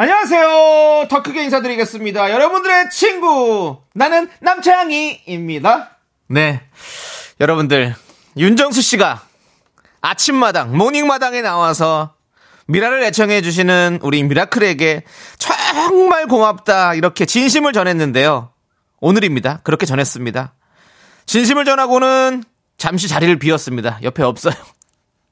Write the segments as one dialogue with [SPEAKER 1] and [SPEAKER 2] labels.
[SPEAKER 1] 안녕하세요. 더 크게 인사드리겠습니다. 여러분들의 친구 나는 남창희입니다.
[SPEAKER 2] 네. 여러분들 윤정수 씨가 아침마당 모닝마당에 나와서 미라를 애청해 주시는 우리 미라클에게 정말 고맙다 이렇게 진심을 전했는데요. 오늘입니다. 그렇게 전했습니다. 진심을 전하고는 잠시 자리를 비웠습니다. 옆에 없어요.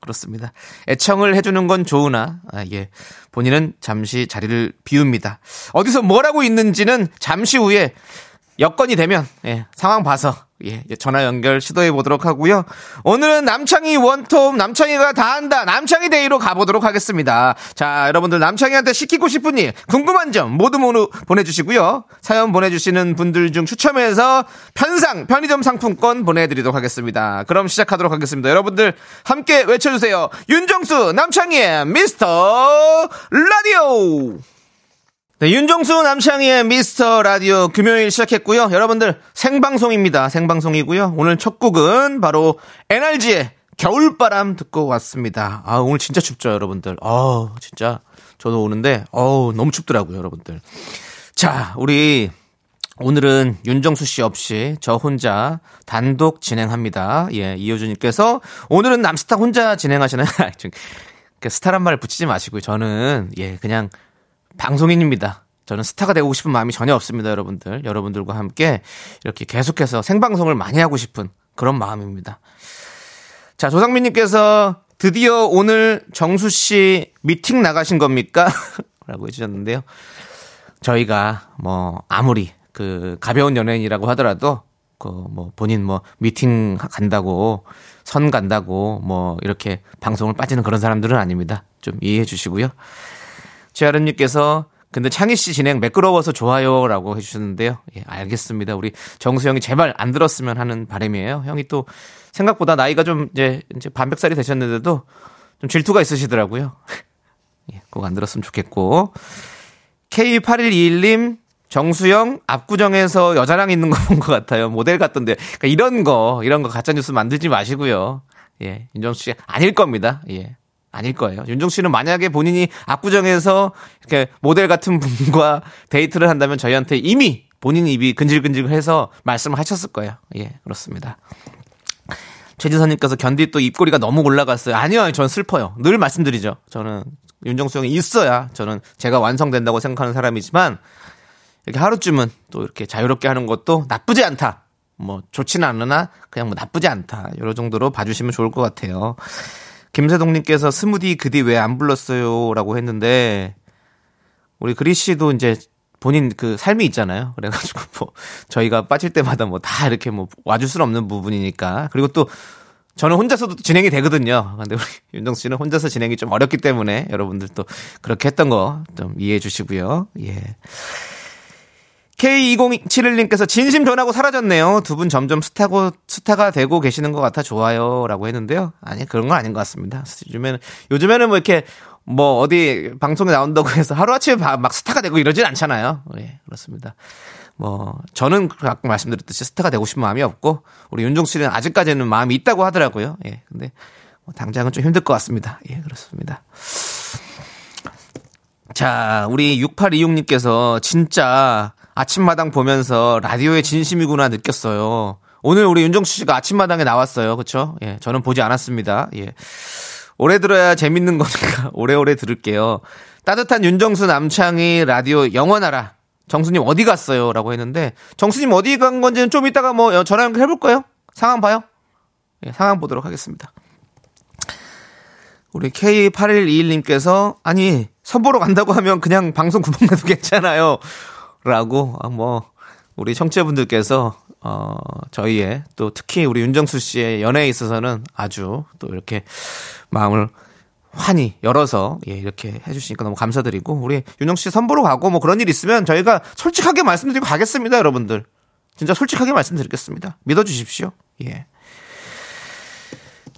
[SPEAKER 2] 그렇습니다. 애청을 해주는 건 좋으나, 아, 예. 본인은 잠시 자리를 비웁니다. 어디서 뭘 하고 있는지는 잠시 후에 여건이 되면, 예, 상황 봐서 예, 전화 연결 시도해 보도록 하고요. 오늘은 남창희 원톱 남창희가 다 한다 남창희 데이로 가보도록 하겠습니다. 자, 여러분들 남창희한테 시키고 싶은 일, 궁금한 점 모두 모두 보내주시고요. 사연 보내주시는 분들 중 추첨해서 편상 편의점 상품권 보내드리도록 하겠습니다. 그럼 시작하도록 하겠습니다. 여러분들 함께 외쳐주세요. 윤정수 남창희의 미스터 라디오. 네, 윤종수 남창희의 미스터 라디오 금요일 시작했고요. 여러분들 생방송입니다. 생방송이고요. 오늘 첫 곡은 바로 NRG의 겨울바람 듣고 왔습니다. 아, 오늘 진짜 춥죠, 여러분들. 아, 진짜 저도 오는데 어 너무 춥더라고요, 여러분들. 자, 우리 오늘은 윤정수 씨 없이 저 혼자 단독 진행합니다. 예, 이효준님께서 오늘은 남스타 혼자 진행하시나요? 그 스타란 말 붙이지 마시고요. 저는 예, 그냥 방송인입니다. 저는 스타가 되고 싶은 마음이 전혀 없습니다, 여러분들. 여러분들과 함께 이렇게 계속해서 생방송을 많이 하고 싶은 그런 마음입니다. 자, 조상민님께서 드디어 오늘 정수 씨 미팅 나가신 겁니까? 라고 해주셨는데요. 저희가 뭐 아무리 그 가벼운 연예인이라고 하더라도 그 뭐 본인 뭐 미팅 간다고 선 간다고 뭐 이렇게 방송을 빠지는 그런 사람들은 아닙니다. 좀 이해해 주시고요. 최아름님께서 근데 창희 씨 진행 매끄러워서 좋아요라고 해주셨는데요. 예, 알겠습니다. 우리 정수 형이 제발 안 들었으면 하는 바람이에요. 형이 또 생각보다 나이가 좀 이제 이제 반백살이 되셨는데도 좀 질투가 있으시더라고요. 예, 꼭 안 들었으면 좋겠고. K8121님, 정수영 압구정에서 여자랑 있는 거 본 것 같아요. 모델 같던데. 그러니까 이런 거, 이런 거 가짜뉴스 만들지 마시고요. 예, 윤정수 씨 아닐 겁니다. 예. 아닐 거예요. 윤종 씨는 만약에 본인이 압구정에서 이렇게 모델 같은 분과 데이트를 한다면 저희한테 이미 본인 입이 근질근질해서 말씀을 하셨을 거예요. 예, 그렇습니다. 최지선님께서 견디 또 입꼬리가 너무 올라갔어요. 아니요, 전 슬퍼요. 늘 말씀드리죠. 저는 윤정수 형이 있어야 저는 제가 완성된다고 생각하는 사람이지만 이렇게 하루쯤은 또 이렇게 자유롭게 하는 것도 나쁘지 않다. 뭐 좋지는 않으나 그냥 뭐 나쁘지 않다. 이런 정도로 봐주시면 좋을 것 같아요. 김세동님께서 스무디 그디 왜 안 불렀어요? 라고 했는데, 우리 그리 씨도 이제 본인 그 삶이 있잖아요. 그래가지고 뭐, 저희가 빠질 때마다 뭐 다 이렇게 뭐 와줄 수는 없는 부분이니까. 그리고 또, 저는 혼자서도 진행이 되거든요. 근데 우리 윤정수 씨는 혼자서 진행이 좀 어렵기 때문에 여러분들 또 그렇게 했던 거 좀 이해해 주시고요. 예. K2071님께서 진심 전하고 사라졌네요. 두 분 점점 스타고, 스타가 되고 계시는 것 같아 좋아요. 라고 했는데요. 아니, 그런 건 아닌 것 같습니다. 요즘에는, 요즘에는 뭐 이렇게 뭐 어디 방송에 나온다고 해서 하루아침에 막 스타가 되고 이러진 않잖아요. 예, 그렇습니다. 뭐, 저는 아까 말씀드렸듯이 스타가 되고 싶은 마음이 없고, 우리 윤종 씨는 아직까지는 마음이 있다고 하더라고요. 예, 근데 뭐 당장은 좀 힘들 것 같습니다. 예, 그렇습니다. 자, 우리 6826님께서 진짜 아침마당 보면서 라디오의 진심이구나 느꼈어요. 오늘 우리 윤정수 씨가 아침마당에 나왔어요. 그쵸? 예, 저는 보지 않았습니다. 예. 오래 들어야 재밌는 거니까 오래오래 들을게요. 따뜻한 윤정수 남창희 라디오 영원하라. 정수님 어디 갔어요? 라고 했는데, 정수님 어디 간 건지는 좀 이따가 뭐 전화 연결 해볼 거예요? 상황 봐요? 예, 상황 보도록 하겠습니다. 우리 K8121님께서, 아니, 선보러 간다고 하면 그냥 방송 구멍 내도 괜찮아요. 라고 아, 뭐 우리 청취자분들께서 어 저희의 또 특히 우리 윤정수 씨의 연애에 있어서는 아주 또 이렇게 마음을 환히 열어서 예, 이렇게 해주시니까 너무 감사드리고 우리 윤정 씨 선보러 가고 뭐 그런 일 있으면 저희가 솔직하게 말씀드리고 가겠습니다, 여러분들. 진짜 솔직하게 말씀드리겠습니다. 믿어주십시오. 예.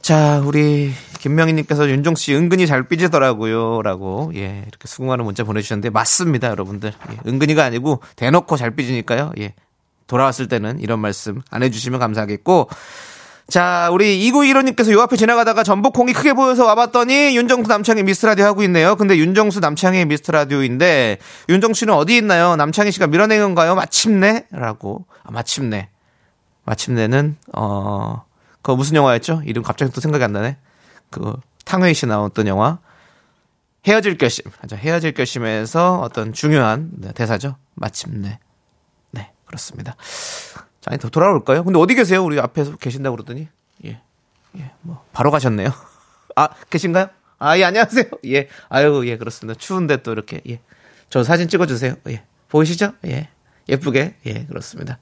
[SPEAKER 2] 자, 우리 김명희님께서 윤종 씨 은근히 잘 삐지더라고요. 라고, 예, 이렇게 수긍하는 문자 보내주셨는데, 맞습니다, 여러분들. 예, 은근히가 아니고, 대놓고 잘 삐지니까요. 예, 돌아왔을 때는 이런 말씀 안 해주시면 감사하겠고, 자, 우리 2915님께서 요 앞에 지나가다가 전복콩이 크게 보여서 와봤더니 윤정수 남창희 미스트라디오 하고 있네요. 근데 윤정수 남창희 미스트라디오인데 윤정수 씨는 어디 있나요? 남창희 씨가 밀어낸 건가요? 마침내? 라고. 아, 마침내. 마침내는, 어, 그거 무슨 영화였죠? 이름 갑자기 또 생각이 안 나네. 그, 탕웨이 씨 나왔던 영화. 헤어질 결심. 맞아. 헤어질 결심에서 어떤 중요한 네, 대사죠. 마침내. 네, 그렇습니다. 자, 아니, 더 돌아올까요? 근데 어디 계세요? 우리 앞에서 계신다고 그러더니. 예. 예, 뭐, 바로 가셨네요. 아, 계신가요? 아, 예, 안녕하세요. 예. 아유, 예, 그렇습니다. 추운데 또 이렇게, 예. 저 사진 찍어주세요. 예. 보이시죠? 예. 예쁘게. 예, 그렇습니다.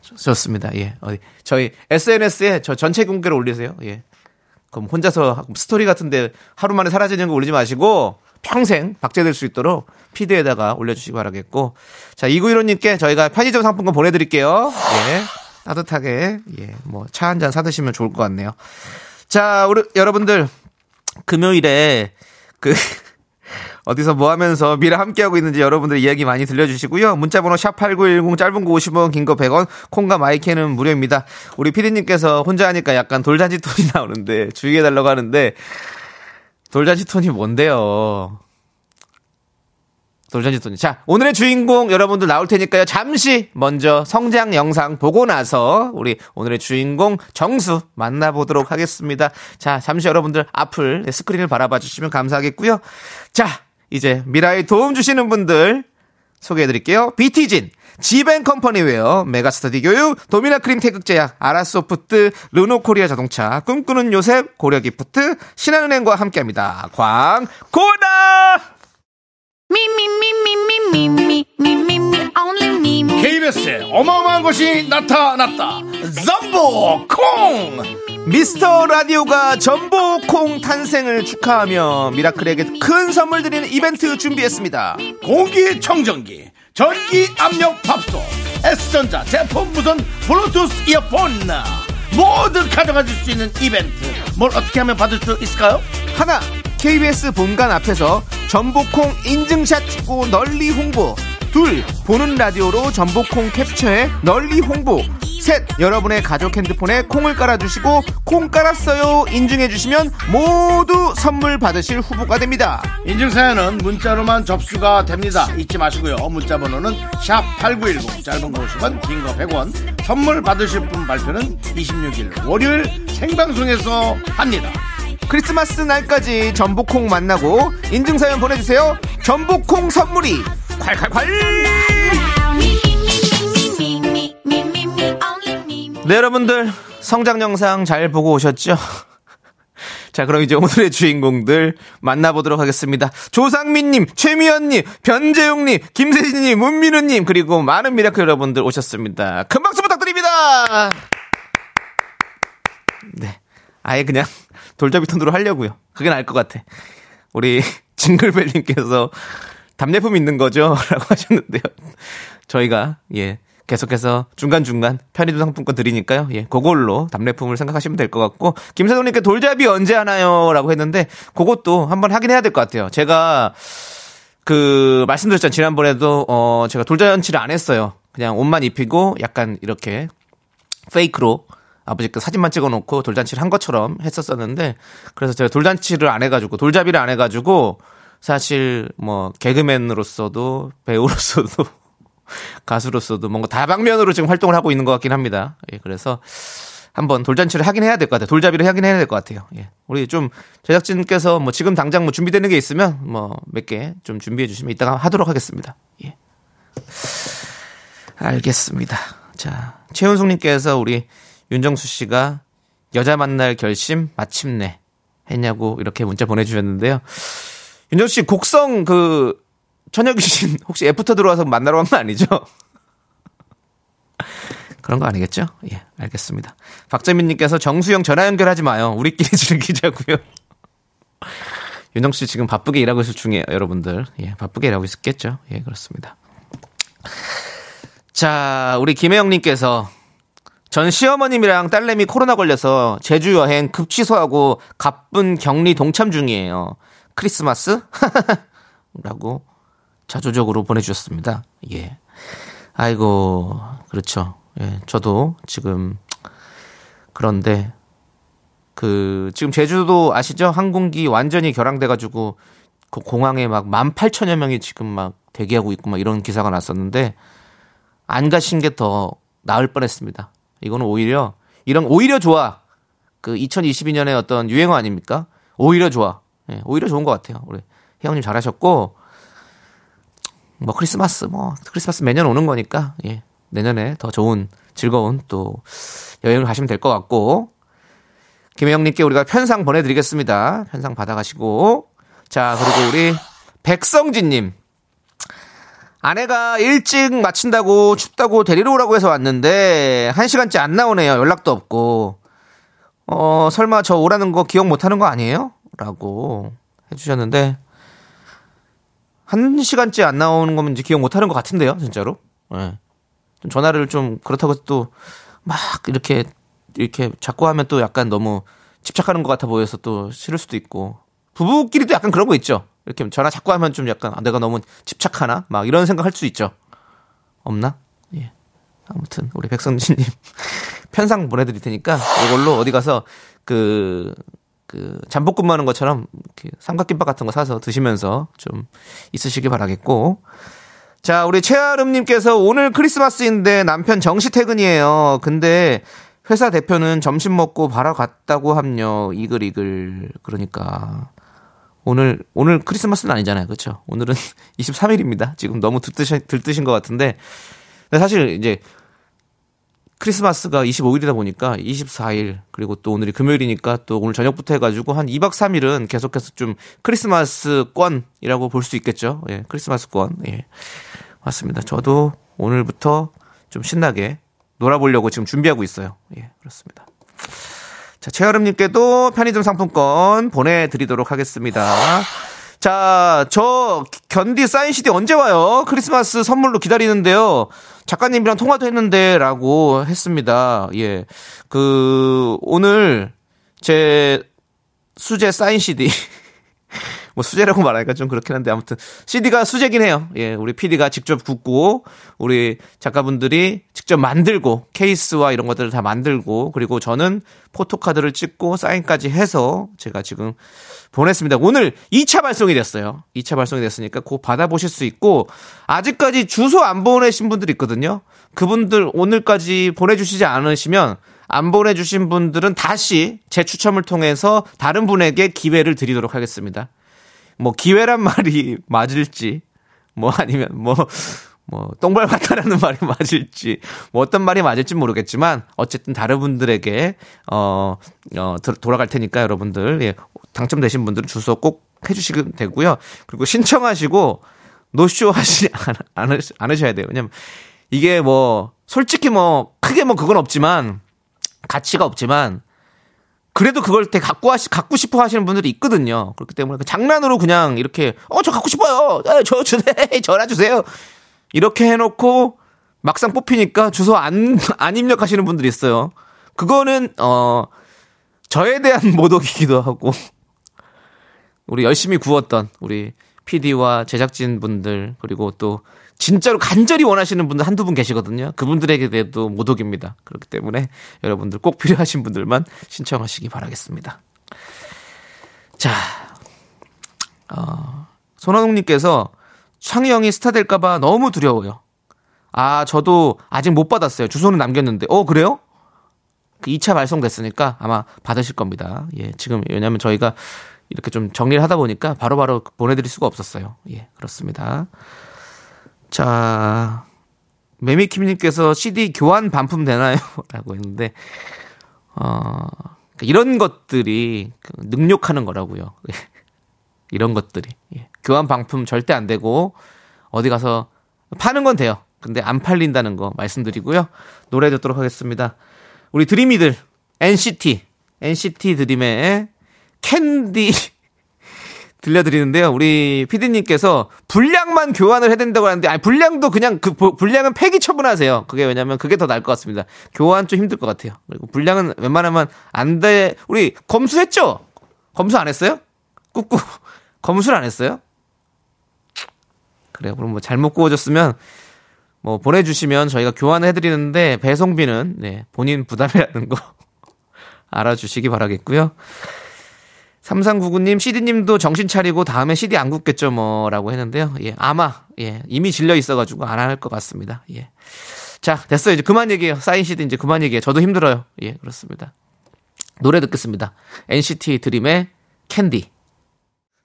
[SPEAKER 2] 좋- 좋습니다. 예. 어디, 저희 SNS에 저 전체 공개를 올리세요. 예. 그럼 혼자서 스토리 같은데 하루 만에 사라지는 거 올리지 마시고 평생 박제될 수 있도록 피드에다가 올려주시기 바라겠고 자 이구일호님께 저희가 편의점 상품권 보내드릴게요. 예 따뜻하게 예뭐 차 한 잔 사드시면 좋을 것 같네요. 자 우리 여러분들 금요일에 그 어디서 뭐 하면서 미라 함께하고 있는지 여러분들 이야기 많이 들려주시고요. 문자번호 샵8910 짧은 거 50원, 긴 거 100원, 콩과 마이크는 무료입니다. 우리 피디님께서 혼자 하니까 약간 돌잔치 톤이 나오는데 주의해달라고 하는데 돌잔치 톤이 뭔데요? 돌잔치 톤이. 자, 오늘의 주인공 여러분들 나올 테니까요. 잠시 먼저 성장 영상 보고 나서 우리 오늘의 주인공 정수 만나보도록 하겠습니다. 자, 잠시 여러분들 앞을 스크린을 바라봐 주시면 감사하겠고요. 자, 이제 미라에 도움 주시는 분들 소개해 드릴게요. 비티진, 지벤컴퍼니웨어, 메가스터디 교육, 도미나 크림 태극제약, 아라소프트, 르노코리아 자동차, 꿈꾸는 요셉, 고려기프트, 신한은행과 함께합니다.
[SPEAKER 3] me, me,
[SPEAKER 1] KBS에 어마어마한 것이 나타났다. 덤보 콩!
[SPEAKER 2] 미스터 라디오가 전보콩 탄생을 축하하며 미라클에게 큰 선물 드리는 이벤트 준비했습니다.
[SPEAKER 1] 공기청정기, 전기 압력 밥솥, S전자 제품 무선 블루투스 이어폰 모두 가져가실 수 있는 이벤트. 뭘 어떻게 하면 받을 수 있을까요?
[SPEAKER 2] 하나, KBS 본관 앞에서 전보콩 인증샷 찍고 널리 홍보. 둘, 보는 라디오로 전보콩 캡처해 널리 홍보. 셋, 여러분의 가족 핸드폰에 콩을 깔아주시고 콩 깔았어요 인증해주시면 모두 선물 받으실 후보가 됩니다.
[SPEAKER 1] 인증사연은 문자로만 접수가 됩니다. 잊지 마시고요. 문자 번호는 샵 8910 짧은 거 50원, 긴 거 100원. 선물 받으실 분 발표는 26일 월요일 생방송에서 합니다.
[SPEAKER 2] 크리스마스 날까지 전복콩 만나고 인증사연 보내주세요. 전복콩 선물이 콸콸콸 네 여러분들 성장 영상 잘 보고 오셨죠? 자, 그럼 이제 오늘의 주인공들 만나보도록 하겠습니다. 조상민님, 최미연님, 변재용님, 김세진님, 문민우님, 그리고 많은 미라클 여러분들 오셨습니다. 큰 박수 부탁드립니다! 네. 아예 그냥 돌잡이 톤으로 하려고요. 그게 나을 것 같아. 우리 징글벨님께서 답례품 있는 거죠? 라고 하셨는데요. 저희가, 예, 계속해서 중간중간 편의점 상품권 드리니까요. 예, 그걸로 답례품을 생각하시면 될 것 같고, 김세동님께 돌잡이 언제 하나요? 라고 했는데, 그것도 한번 하긴 해야 될 것 같아요. 제가, 그, 말씀드렸잖아요. 지난번에도, 어, 제가 돌잔치를 안 했어요. 그냥 옷만 입히고, 약간 이렇게, 페이크로, 아버지께 사진만 찍어놓고 돌잔치를 한 것처럼 했었었는데, 그래서 제가 돌잔치를 안 해가지고, 돌잡이를 안 해가지고, 사실 뭐 개그맨으로서도 배우로서도 가수로서도 뭔가 다방면으로 지금 활동을 하고 있는 것 같긴 합니다. 예, 그래서 한번 돌잔치를 하긴 해야 될 것 같아요. 돌잡이를 하긴 해야 될 것 같아요. 예. 우리 좀 제작진께서 뭐 지금 당장 뭐 준비되는 게 있으면 뭐 몇 개 좀 준비해 주시면 이따가 하도록 하겠습니다. 예. 알겠습니다. 자, 최윤숙님께서 우리 윤정수 씨가 여자 만날 결심 마침내 했냐고 이렇게 문자 보내주셨는데요. 윤정수 씨 곡성 그 처녀 귀신 혹시 애프터 들어와서 만나러 간 거 아니죠? 그런 거 아니겠죠? 예, 알겠습니다. 박재민님께서 정수영 전화 연결하지 마요. 우리끼리 즐기자고요. 윤정 씨 지금 바쁘게 일하고 있을 중이에요, 여러분들. 예, 바쁘게 일하고 있었겠죠. 예, 그렇습니다. 자, 우리 김혜영님께서 전 시어머님이랑 딸내미 코로나 걸려서 제주 여행 급 취소하고 가쁜 격리 동참 중이에요. 크리스마스? 라고 자조적으로 보내주셨습니다. 예. 아이고, 그렇죠. 예, 저도 지금 그런데 그 지금 제주도 아시죠? 항공기 완전히 결항돼가지고 그 공항에 막 18,000여 명이 지금 막 대기하고 있고 막 이런 기사가 났었는데 안 가신 게 더 나을 뻔 했습니다. 이거는 오히려 이런 오히려 좋아. 그 2022년에 어떤 유행어 아닙니까? 오히려 좋아. 예, 오히려 좋은 것 같아요. 우리 혜영님 잘하셨고 뭐 크리스마스 뭐 크리스마스 매년 오는 거니까 예, 내년에 더 좋은 즐거운 또 여행을 가시면 될 것 같고 김혜영님께 우리가 편상 보내드리겠습니다. 편상 받아가시고 자 그리고 우리 백성진님 아내가 일찍 마친다고 춥다고 데리러 오라고 해서 왔는데 한 시간째 안 나오네요. 연락도 없고 어 설마 저 오라는 거 기억 못하는 거 아니에요? 라고 해주셨는데 한 시간째 안 나오는 거면 이제 기억 못 하는 것 같은데요, 진짜로. 예. 좀 전화를 좀 그렇다고 또 막 이렇게 이렇게 자꾸 하면 또 약간 너무 집착하는 것 같아 보여서 또 싫을 수도 있고 부부끼리도 약간 그런 거 있죠. 이렇게 전화 자꾸 하면 좀 약간 아, 내가 너무 집착하나 막 이런 생각 할 수 있죠. 없나? 예. 아무튼 우리 백성진님 편상 보내드릴 테니까 이걸로 어디 가서 그, 그, 잠복근무하는 것처럼 이렇게 삼각김밥 같은 거 사서 드시면서 좀 있으시길 바라겠고. 자, 우리 최아름님께서 오늘 크리스마스인데 남편 정시 퇴근이에요. 근데 회사 대표는 점심 먹고 바로 갔다고 함요. 이글이글. 그러니까. 오늘, 오늘 크리스마스는 아니잖아요. 그렇죠 오늘은 23일입니다. 지금 너무 들뜨신, 들뜨신 것 같은데. 사실 이제 크리스마스가 25일이다 보니까 24일 그리고 또 오늘이 금요일이니까 또 오늘 저녁부터 해가지고 한 2박 3일은 계속해서 좀 크리스마스권이라고 볼 수 있겠죠. 예, 크리스마스권. 예. 맞습니다. 저도 오늘부터 좀 신나게 놀아보려고 지금 준비하고 있어요. 예, 그렇습니다. 자, 최여름님께도 편의점 상품권 보내드리도록 하겠습니다. 자, 저 견디 사인 CD 언제 와요? 크리스마스 선물로 기다리는데요. 작가님이랑 통화도 했는데 라고 했습니다. 예. 그 오늘 제 수제 사인 CD 뭐 수제라고 말하니까 좀 그렇긴 한데 아무튼 CD가 수제긴 해요. 예, 우리 PD가 직접 굽고 우리 작가분들이 직접 만들고 케이스와 이런 것들을 다 만들고 그리고 저는 포토카드를 찍고 사인까지 해서 제가 지금 보냈습니다. 오늘 2차 발송이 됐어요. 2차 발송이 됐으니까 곧 받아보실 수 있고 아직까지 주소 안 보내신 분들이 있거든요. 그분들 오늘까지 보내주시지 않으시면 안 보내주신 분들은 다시 제 추첨을 통해서 다른 분에게 기회를 드리도록 하겠습니다. 뭐 기회란 말이 맞을지 뭐 아니면 뭐 뭐 똥발 같다라는 말이 맞을지 뭐 어떤 말이 맞을지 모르겠지만 어쨌든 다른 분들에게 어, 어 도- 돌아갈 테니까 여러분들 예, 당첨되신 분들은 주소 꼭 해주시면 되고요. 그리고 신청하시고 노쇼 하시 하시- 않으셔야 돼요. 왜냐면 이게 뭐 솔직히 뭐 크게 뭐 그건 없지만 가치가 없지만 그래도 그걸 되게 갖고 하시, 갖고 싶어 하시는 분들이 있거든요. 그렇기 때문에 그 장난으로 그냥 이렇게, 어, 저 갖고 싶어요. 에, 저 주세요. 전화 주세요. 이렇게 해놓고 막상 뽑히니까 주소 안, 안 입력하시는 분들이 있어요. 그거는, 어, 저에 대한 모독이기도 하고, 우리 열심히 구웠던 우리 PD와 제작진 분들, 그리고 또 진짜로 간절히 원하시는 분들 한두 분 계시거든요. 그분들에게도 모독입니다. 그렇기 때문에 여러분들 꼭 필요하신 분들만 신청하시기 바라겠습니다. 자, 어, 손원웅님께서 창희 형이 스타 될까봐 너무 두려워요. 아, 저도 아직 못 받았어요. 주소는 남겼는데. 어, 그래요? 그 2차 발송됐으니까 아마 받으실 겁니다. 예, 지금 왜냐면 저희가 이렇게 좀 정리를 하다 보니까 바로 바로 보내드릴 수가 없었어요. 예, 그렇습니다. 자, 매미킴님께서 CD 교환 반품 되나요? 라고 했는데, 어, 이런 것들이 그 능욕하는 거라고요. 이런 것들이. 예. 교환 반품 절대 안 되고, 어디 가서 파는 건 돼요. 근데 안 팔린다는 거 말씀드리고요. 노래 듣도록 하겠습니다. 우리 드림이들, NCT, NCT 드림의 캔디 들려드리는데요. 우리 피디님께서 분량만 교환을 해야 된다고 하는데, 아니, 분량도 그냥 그 보- 분량은 폐기 처분하세요. 그게 왜냐면 그게 더 나을 것 같습니다. 교환 좀 힘들 것 같아요. 그리고 분량은 웬만하면 안 돼. 우리 검수했죠? 검수 안 했어요? 꾹꾹. 검수를 안 했어요? 그래요. 그럼 뭐 잘못 구워졌으면 뭐 보내주시면 저희가 교환을 해드리는데 배송비는 네, 본인 부담이라는 거 알아주시기 바라겠고요. 3399님, CD님도 정신 차리고 다음에 CD 안 굽겠죠, 뭐, 라고 했는데요. 예, 아마, 예, 이미 질려 있어가지고 안 할 것 같습니다. 예. 자, 됐어요. 이제 그만 얘기해요. 사인 CD 이제 그만 얘기해요. 저도 힘들어요. 예, 그렇습니다. 노래 듣겠습니다. NCT 드림의 캔디.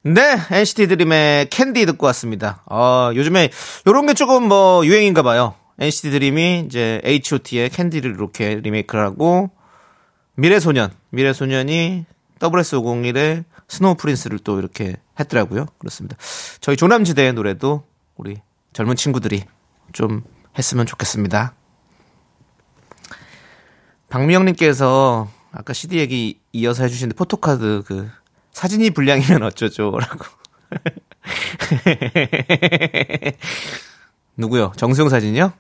[SPEAKER 2] 네, NCT 드림의 캔디 듣고 왔습니다. 어, 요즘에 요런 게 조금 뭐 유행인가 봐요. NCT 드림이 이제 H.O.T의 캔디를 이렇게 리메이크를 하고 미래소년, 미래소년이 SS501의 Snow Prince를 또 이렇게 했더라고요. 그렇습니다. 저희 조남지대의 노래도 우리 젊은 친구들이 좀 했으면 좋겠습니다. 박미영님께서 아까 CD 얘기 이어서 해주신 포토카드 그 사진이 불량이면 어쩌죠라고. 누구요? 정수영 사진이요?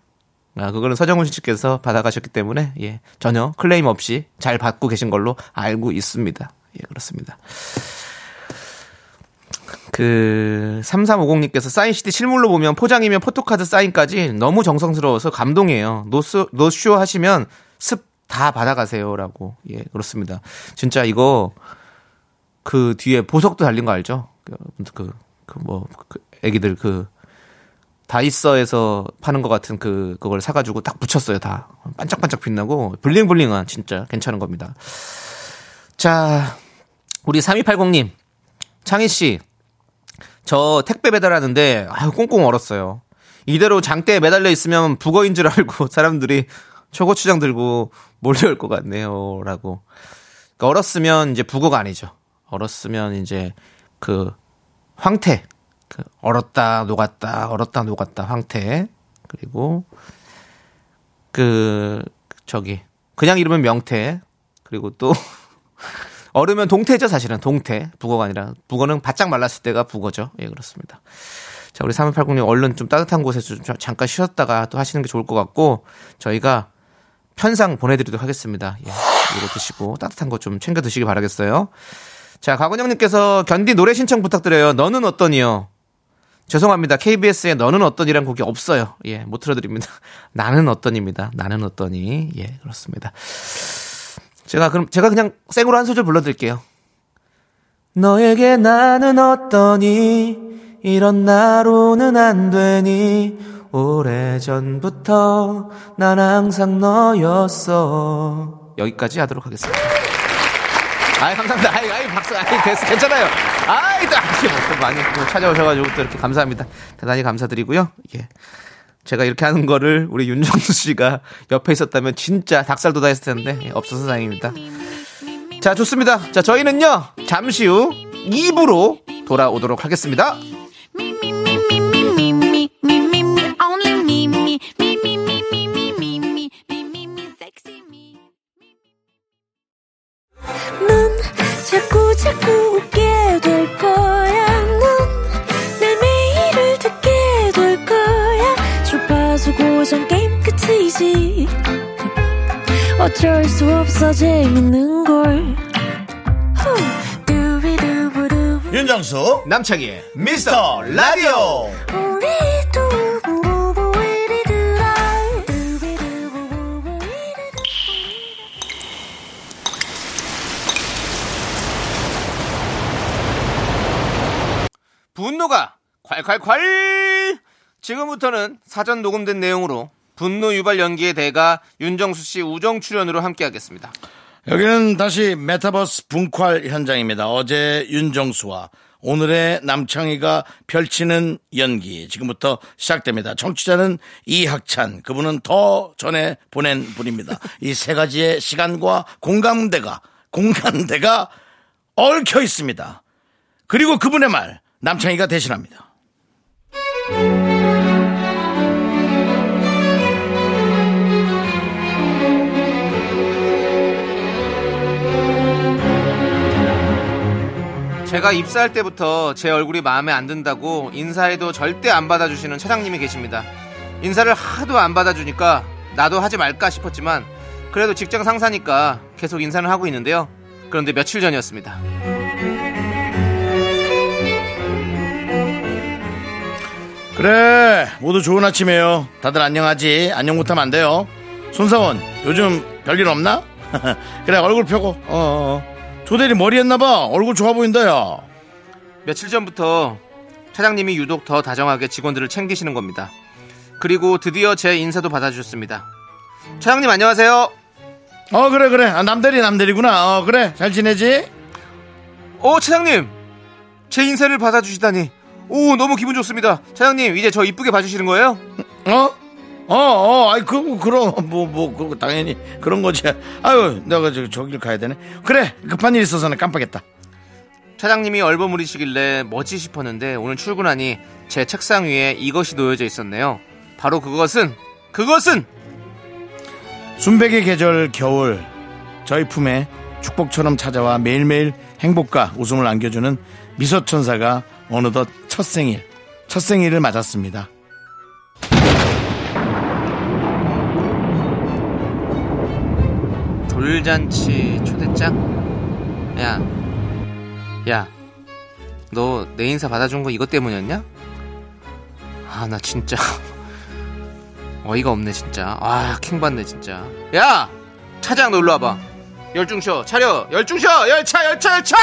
[SPEAKER 2] 아, 그거는 서정훈 씨께서 받아가셨기 때문에, 예, 전혀 클레임 없이 잘 받고 계신 걸로 알고 있습니다. 예, 그렇습니다. 그, 3350님께서 사인 CD 실물로 보면 포장이면 포토카드 사인까지 너무 정성스러워서 감동이에요. 노스, 노쇼 하시면 습 다 받아가세요라고. 예, 그렇습니다. 진짜 이거, 그 뒤에 보석도 달린 거 알죠? 그, 그, 그 뭐, 그 애기들 그, 다이서에서 파는 것 같은 그, 그걸 사가지고 딱 붙였어요, 다. 반짝반짝 빛나고, 블링블링한 진짜 괜찮은 겁니다. 자, 우리 3280님, 창희씨, 저 택배 배달하는데, 아유, 꽁꽁 얼었어요. 이대로 장대에 매달려 있으면 북어인 줄 알고 사람들이 초고추장 들고 몰려올 것 같네요. 라고. 그러니까 얼었으면 이제 북어가 아니죠. 얼었으면 이제 그 황태. 그 얼었다, 녹았다, 얼었다, 녹았다, 황태. 그리고 그 저기 그냥 이름은 명태. 그리고 또 얼으면 동태죠, 사실은. 동태. 북어가 아니라 북어는 바짝 말랐을 때가 북어죠. 예, 그렇습니다. 자, 우리 3180님 얼른 좀 따뜻한 곳에서 좀 잠깐 쉬었다가 또 하시는 게 좋을 것 같고 저희가 편상 보내드리도록 하겠습니다. 예, 이거 드시고 따뜻한 거 좀 챙겨 드시기 바라겠어요. 자, 가건영님께서 견디 노래 신청 부탁드려요. 너는 어떠니요? 죄송합니다. KBS에 너는 어떠니란 곡이 없어요. 예, 못 틀어드립니다. 나는 어떠니입니다. 나는 어떠니. 예, 그렇습니다. 제가 그럼 제가 그냥 생으로 한 소절 불러드릴게요. 너에게 나는 어떠니? 이런 나로는 안 되니? 오래전부터 난 항상 너였어. 여기까지 하도록 하겠습니다. 아이 감사합니다. 아이 아이 박수. 아이 됐어. 괜찮아요. 아이 또또 많이 또 찾아오셔가지고 또 이렇게 감사합니다. 대단히 감사드리고요. 예 제가 이렇게 하는 거를 우리 윤정수 씨가 옆에 있었다면 진짜 닭살 도다했을 텐데 없어서 다행입니다. 자, 좋습니다. 자, 저희는요. 잠시 후 2부로 돌아오도록 하겠습니다.
[SPEAKER 4] 자꾸 자꾸 웃게 될 거야. 거지. 어쩔 수 없어 재밌는 걸.
[SPEAKER 1] 윤정수
[SPEAKER 2] 남창희
[SPEAKER 1] 미스터 라디오.
[SPEAKER 2] 분노가 콸콸콸. 지금부터는 사전 녹음된 내용으로 분노 유발 연기의 대가 윤정수 씨 우정 출연으로 함께하겠습니다.
[SPEAKER 1] 여기는 다시 메타버스 분퀄 현장입니다. 어제 윤정수와 오늘의 남창희가 펼치는 연기 지금부터 시작됩니다. 청취자는 이학찬 그분은 더 전에 보낸 분입니다. 이 세 가지의 시간과 공감대가 공간대가 얽혀 있습니다. 그리고 그분의 말 남창희가 대신합니다.
[SPEAKER 2] 제가 입사할 때부터 제 얼굴이 마음에 안 든다고 인사해도 절대 안 받아주시는 차장님이 계십니다. 인사를 하도 안 받아주니까 나도 하지 말까 싶었지만 그래도 직장 상사니까 계속 인사를 하고 있는데요. 그런데 며칠 전이었습니다.
[SPEAKER 1] 그래 모두 좋은 아침이에요 다들 안녕하지 안녕 못하면 안 돼요 손사원 요즘 별일 없나? 그래 얼굴 펴고 어, 어. 조대리 머리 했나봐 얼굴 좋아 보인다 야
[SPEAKER 2] 며칠 전부터 차장님이 유독 더 다정하게 직원들을 챙기시는 겁니다. 그리고 드디어 제 인사도 받아주셨습니다. 차장님 안녕하세요.
[SPEAKER 1] 어 그래 그래 아, 남대리 남대리구나 어 그래 잘 지내지?
[SPEAKER 2] 오 차장님 제 인사를 받아주시다니 오 너무 기분 좋습니다. 차장님 이제 저 이쁘게 봐주시는 거예요?
[SPEAKER 1] 어? 어, 어, 아이, 그, 그럼, 뭐, 뭐, 그, 당연히, 그런 거지. 아유, 내가 저, 저길 가야 되네. 그래, 급한 일 있어서는 깜빡했다.
[SPEAKER 2] 차장님이 얼버무리시길래 뭐지 싶었는데 오늘 출근하니 제 책상 위에 이것이 놓여져 있었네요. 바로 그것은 그것은
[SPEAKER 1] 순백의 계절 겨울 저희 품에 축복처럼 찾아와 매일매일 행복과 웃음을 안겨주는 미소천사가 어느덧 첫 생일 첫 생일을 맞았습니다
[SPEAKER 2] 돌잔치 초대장? 야, 야, 너 내 인사 받아준 거 이것 때문이었냐? 아, 나 진짜 어이가 없네 진짜. 아, 킹 받네 진짜. 야, 차장 너 일로 와봐. 열중셔, 차려, 열중셔, 열차, 열차, 열차.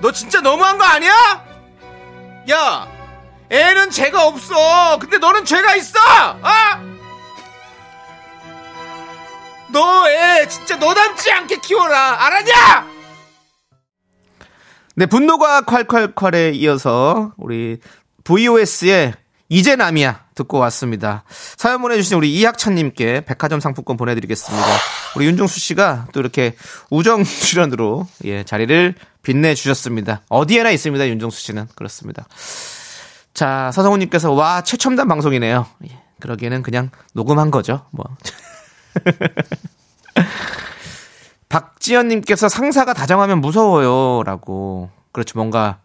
[SPEAKER 2] 너 진짜 너무한 거 아니야? 야, 애는 죄가 없어. 근데 너는 죄가 있어. 아? 너 애 진짜 너 닮지 않게 키워라 알았냐? 네 분노가 콸콸콸에 이어서 우리 VOS의 이제 남이야 듣고 왔습니다. 사연 보내주신 우리 이학찬님께 백화점 상품권 보내드리겠습니다. 우리 윤종수 씨가 또 이렇게 우정 출연으로 예 자리를 빛내 주셨습니다. 어디에나 있습니다 윤종수 씨는 그렇습니다. 자 서성훈님께서 와 최첨단 방송이네요. 예, 그러기에는 그냥 녹음한 거죠. 뭐. 박지연님께서 상사가 다정하면 무서워요. 라고. 그렇죠. 뭔가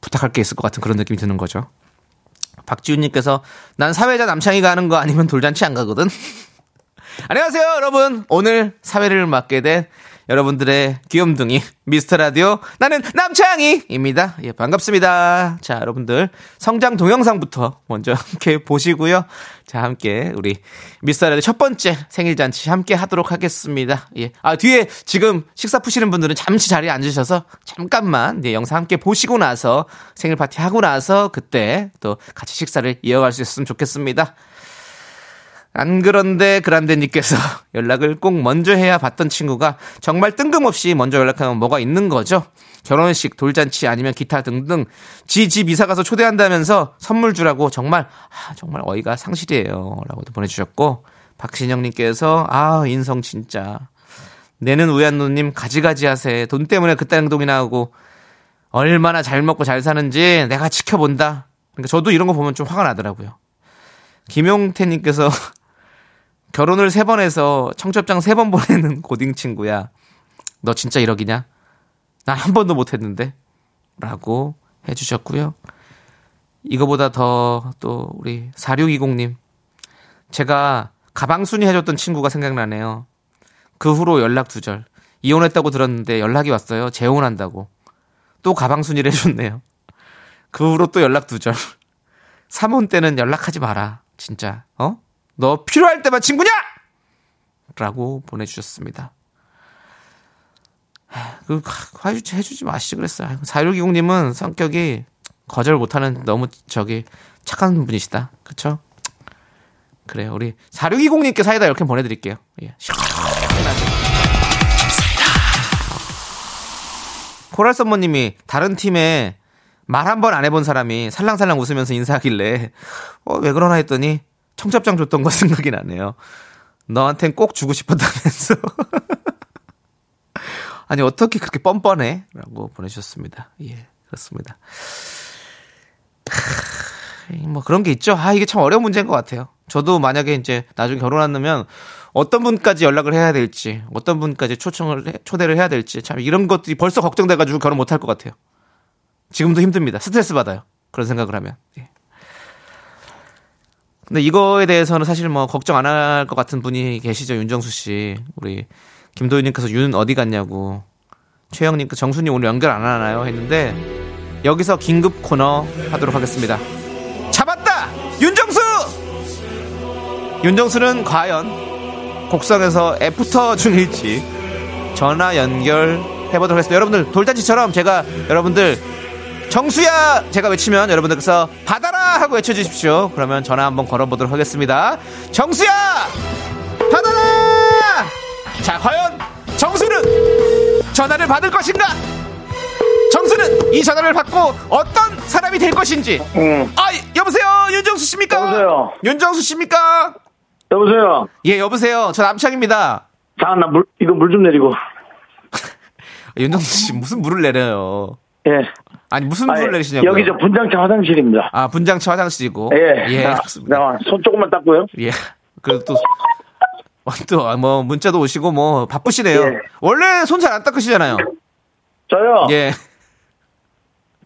[SPEAKER 2] 부탁할 게 있을 것 같은 그런 느낌이 드는 거죠. 박지훈님께서 난 사회자 남창희가 하는 거 아니면 돌잔치 안 가거든. 안녕하세요, 여러분. 오늘 사회를 맡게 된 여러분들의 귀염둥이 미스터 라디오 나는 남창희입니다. 예, 반갑습니다. 자, 여러분들 성장 동영상부터 먼저 함께 보시고요. 자, 함께 우리 미스터 라디오 첫 번째 생일 잔치 함께 하도록 하겠습니다. 예. 아, 뒤에 지금 식사 푸시는 분들은 잠시 자리에 앉으셔서 잠깐만 예, 영상 함께 보시고 나서 생일 파티 하고 나서 그때 또 같이 식사를 이어갈 수 있었으면 좋겠습니다. 안 그런데 그란데님께서 연락을 꼭 먼저 해야 받던 친구가 정말 뜬금없이 먼저 연락하면 뭐가 있는 거죠. 결혼식, 돌잔치 아니면 기타 등등 지 집 이사 가서 초대한다면서 선물 주라고 정말 아, 정말 어이가 상실이에요라고도 보내주셨고 박신영님께서 아 인성 진짜 내는 우얀누님 가지가지 하세 돈 때문에 그딴 행동이나 하고 얼마나 잘 먹고 잘 사는지 내가 지켜본다. 그러니까 저도 이런 거 보면 좀 화가 나더라고요. 김용태님께서 결혼을 세 번 해서 청첩장 세 번 보내는 고딩 친구야. 너 진짜 이러기냐? 난한 번도 못 했는데. 라고 해주셨고요. 이거보다 더 또 우리 4620님. 제가 가방순이 해줬던 친구가 생각나네요. 그 후로 연락 두절. 이혼했다고 들었는데 연락이 왔어요. 재혼한다고. 또 가방순이를 해줬네요. 그 후로 또 연락 두절. 3혼 때는 연락하지 마라. 진짜. 어? 너 필요할 때만 친구냐? 라고 보내주셨습니다. 하, 그, 해주지, 해주지 마시지 그랬어요. 4620님은 성격이 거절 못하는 너무 저기 착한 분이시다. 그쵸? 그래요. 우리 4620님께 사이다 이렇게 보내드릴게요. 예. 코랄 썸머님이 다른 팀에 말 한 번 안 해본 사람이 살랑살랑 웃으면서 인사하길래 어, 왜 그러나 했더니 청첩장 줬던 거 생각이 나네요. 너한텐 꼭 주고 싶었다면서. 아니, 어떻게 그렇게 뻔뻔해? 라고 보내주셨습니다. 예, 그렇습니다. 뭐 그런 게 있죠. 아, 이게 참 어려운 문제인 것 같아요. 저도 만약에 이제 나중에 결혼하면 어떤 분까지 연락을 해야 될지, 어떤 분까지 초청을, 해- 초대를 해야 될지, 참 이런 것들이 벌써 걱정돼가지고 결혼 못할 것 같아요. 지금도 힘듭니다. 스트레스 받아요. 그런 생각을 하면. 예. 근데 이거에 대해서는 사실 뭐 걱정 안 할 것 같은 분이 계시죠. 윤정수 씨. 우리 김도윤님께서 윤 어디 갔냐고. 최영님, 정수님 오늘 연결 안 하나요? 했는데 여기서 긴급 코너 하도록 하겠습니다. 잡았다! 윤정수! 윤정수는 과연 곡성에서 애프터 중일지 전화 연결 해보도록 하겠습니다. 여러분들 돌잔치처럼 제가 여러분들 정수야 제가 외치면 여러분들께서 받아라 하고 외쳐주십시오. 그러면 전화 한번 걸어보도록 하겠습니다. 정수야 받아라. 자 과연 정수는 전화를 받을 것인가? 정수는 이 전화를 받고 어떤 사람이 될 것인지. 아 여보세요 윤정수 씨입니까?
[SPEAKER 5] 여보세요?
[SPEAKER 2] 윤정수 씨입니까?
[SPEAKER 5] 여보세요.
[SPEAKER 2] 예 여보세요 저 남창입니다.
[SPEAKER 5] 잠깐 나물 이거 물 좀 내리고.
[SPEAKER 2] 윤정수 씨 무슨 물을 내려요?
[SPEAKER 5] 예.
[SPEAKER 2] 아니 무슨 물을 내리시냐고요?
[SPEAKER 5] 여기 저 분장차 화장실입니다.
[SPEAKER 2] 아 분장차 화장실이고
[SPEAKER 5] 예.
[SPEAKER 2] 예
[SPEAKER 5] 자,
[SPEAKER 2] 그렇습니다.
[SPEAKER 5] 자, 손 조금만 닦고요.
[SPEAKER 2] 예. 그리고 또, 또, 뭐, 문자도 오시고, 뭐, 바쁘시네요.
[SPEAKER 5] 예.
[SPEAKER 2] 원래 손 잘 안 닦으시잖아요.
[SPEAKER 5] 저요.
[SPEAKER 2] 예.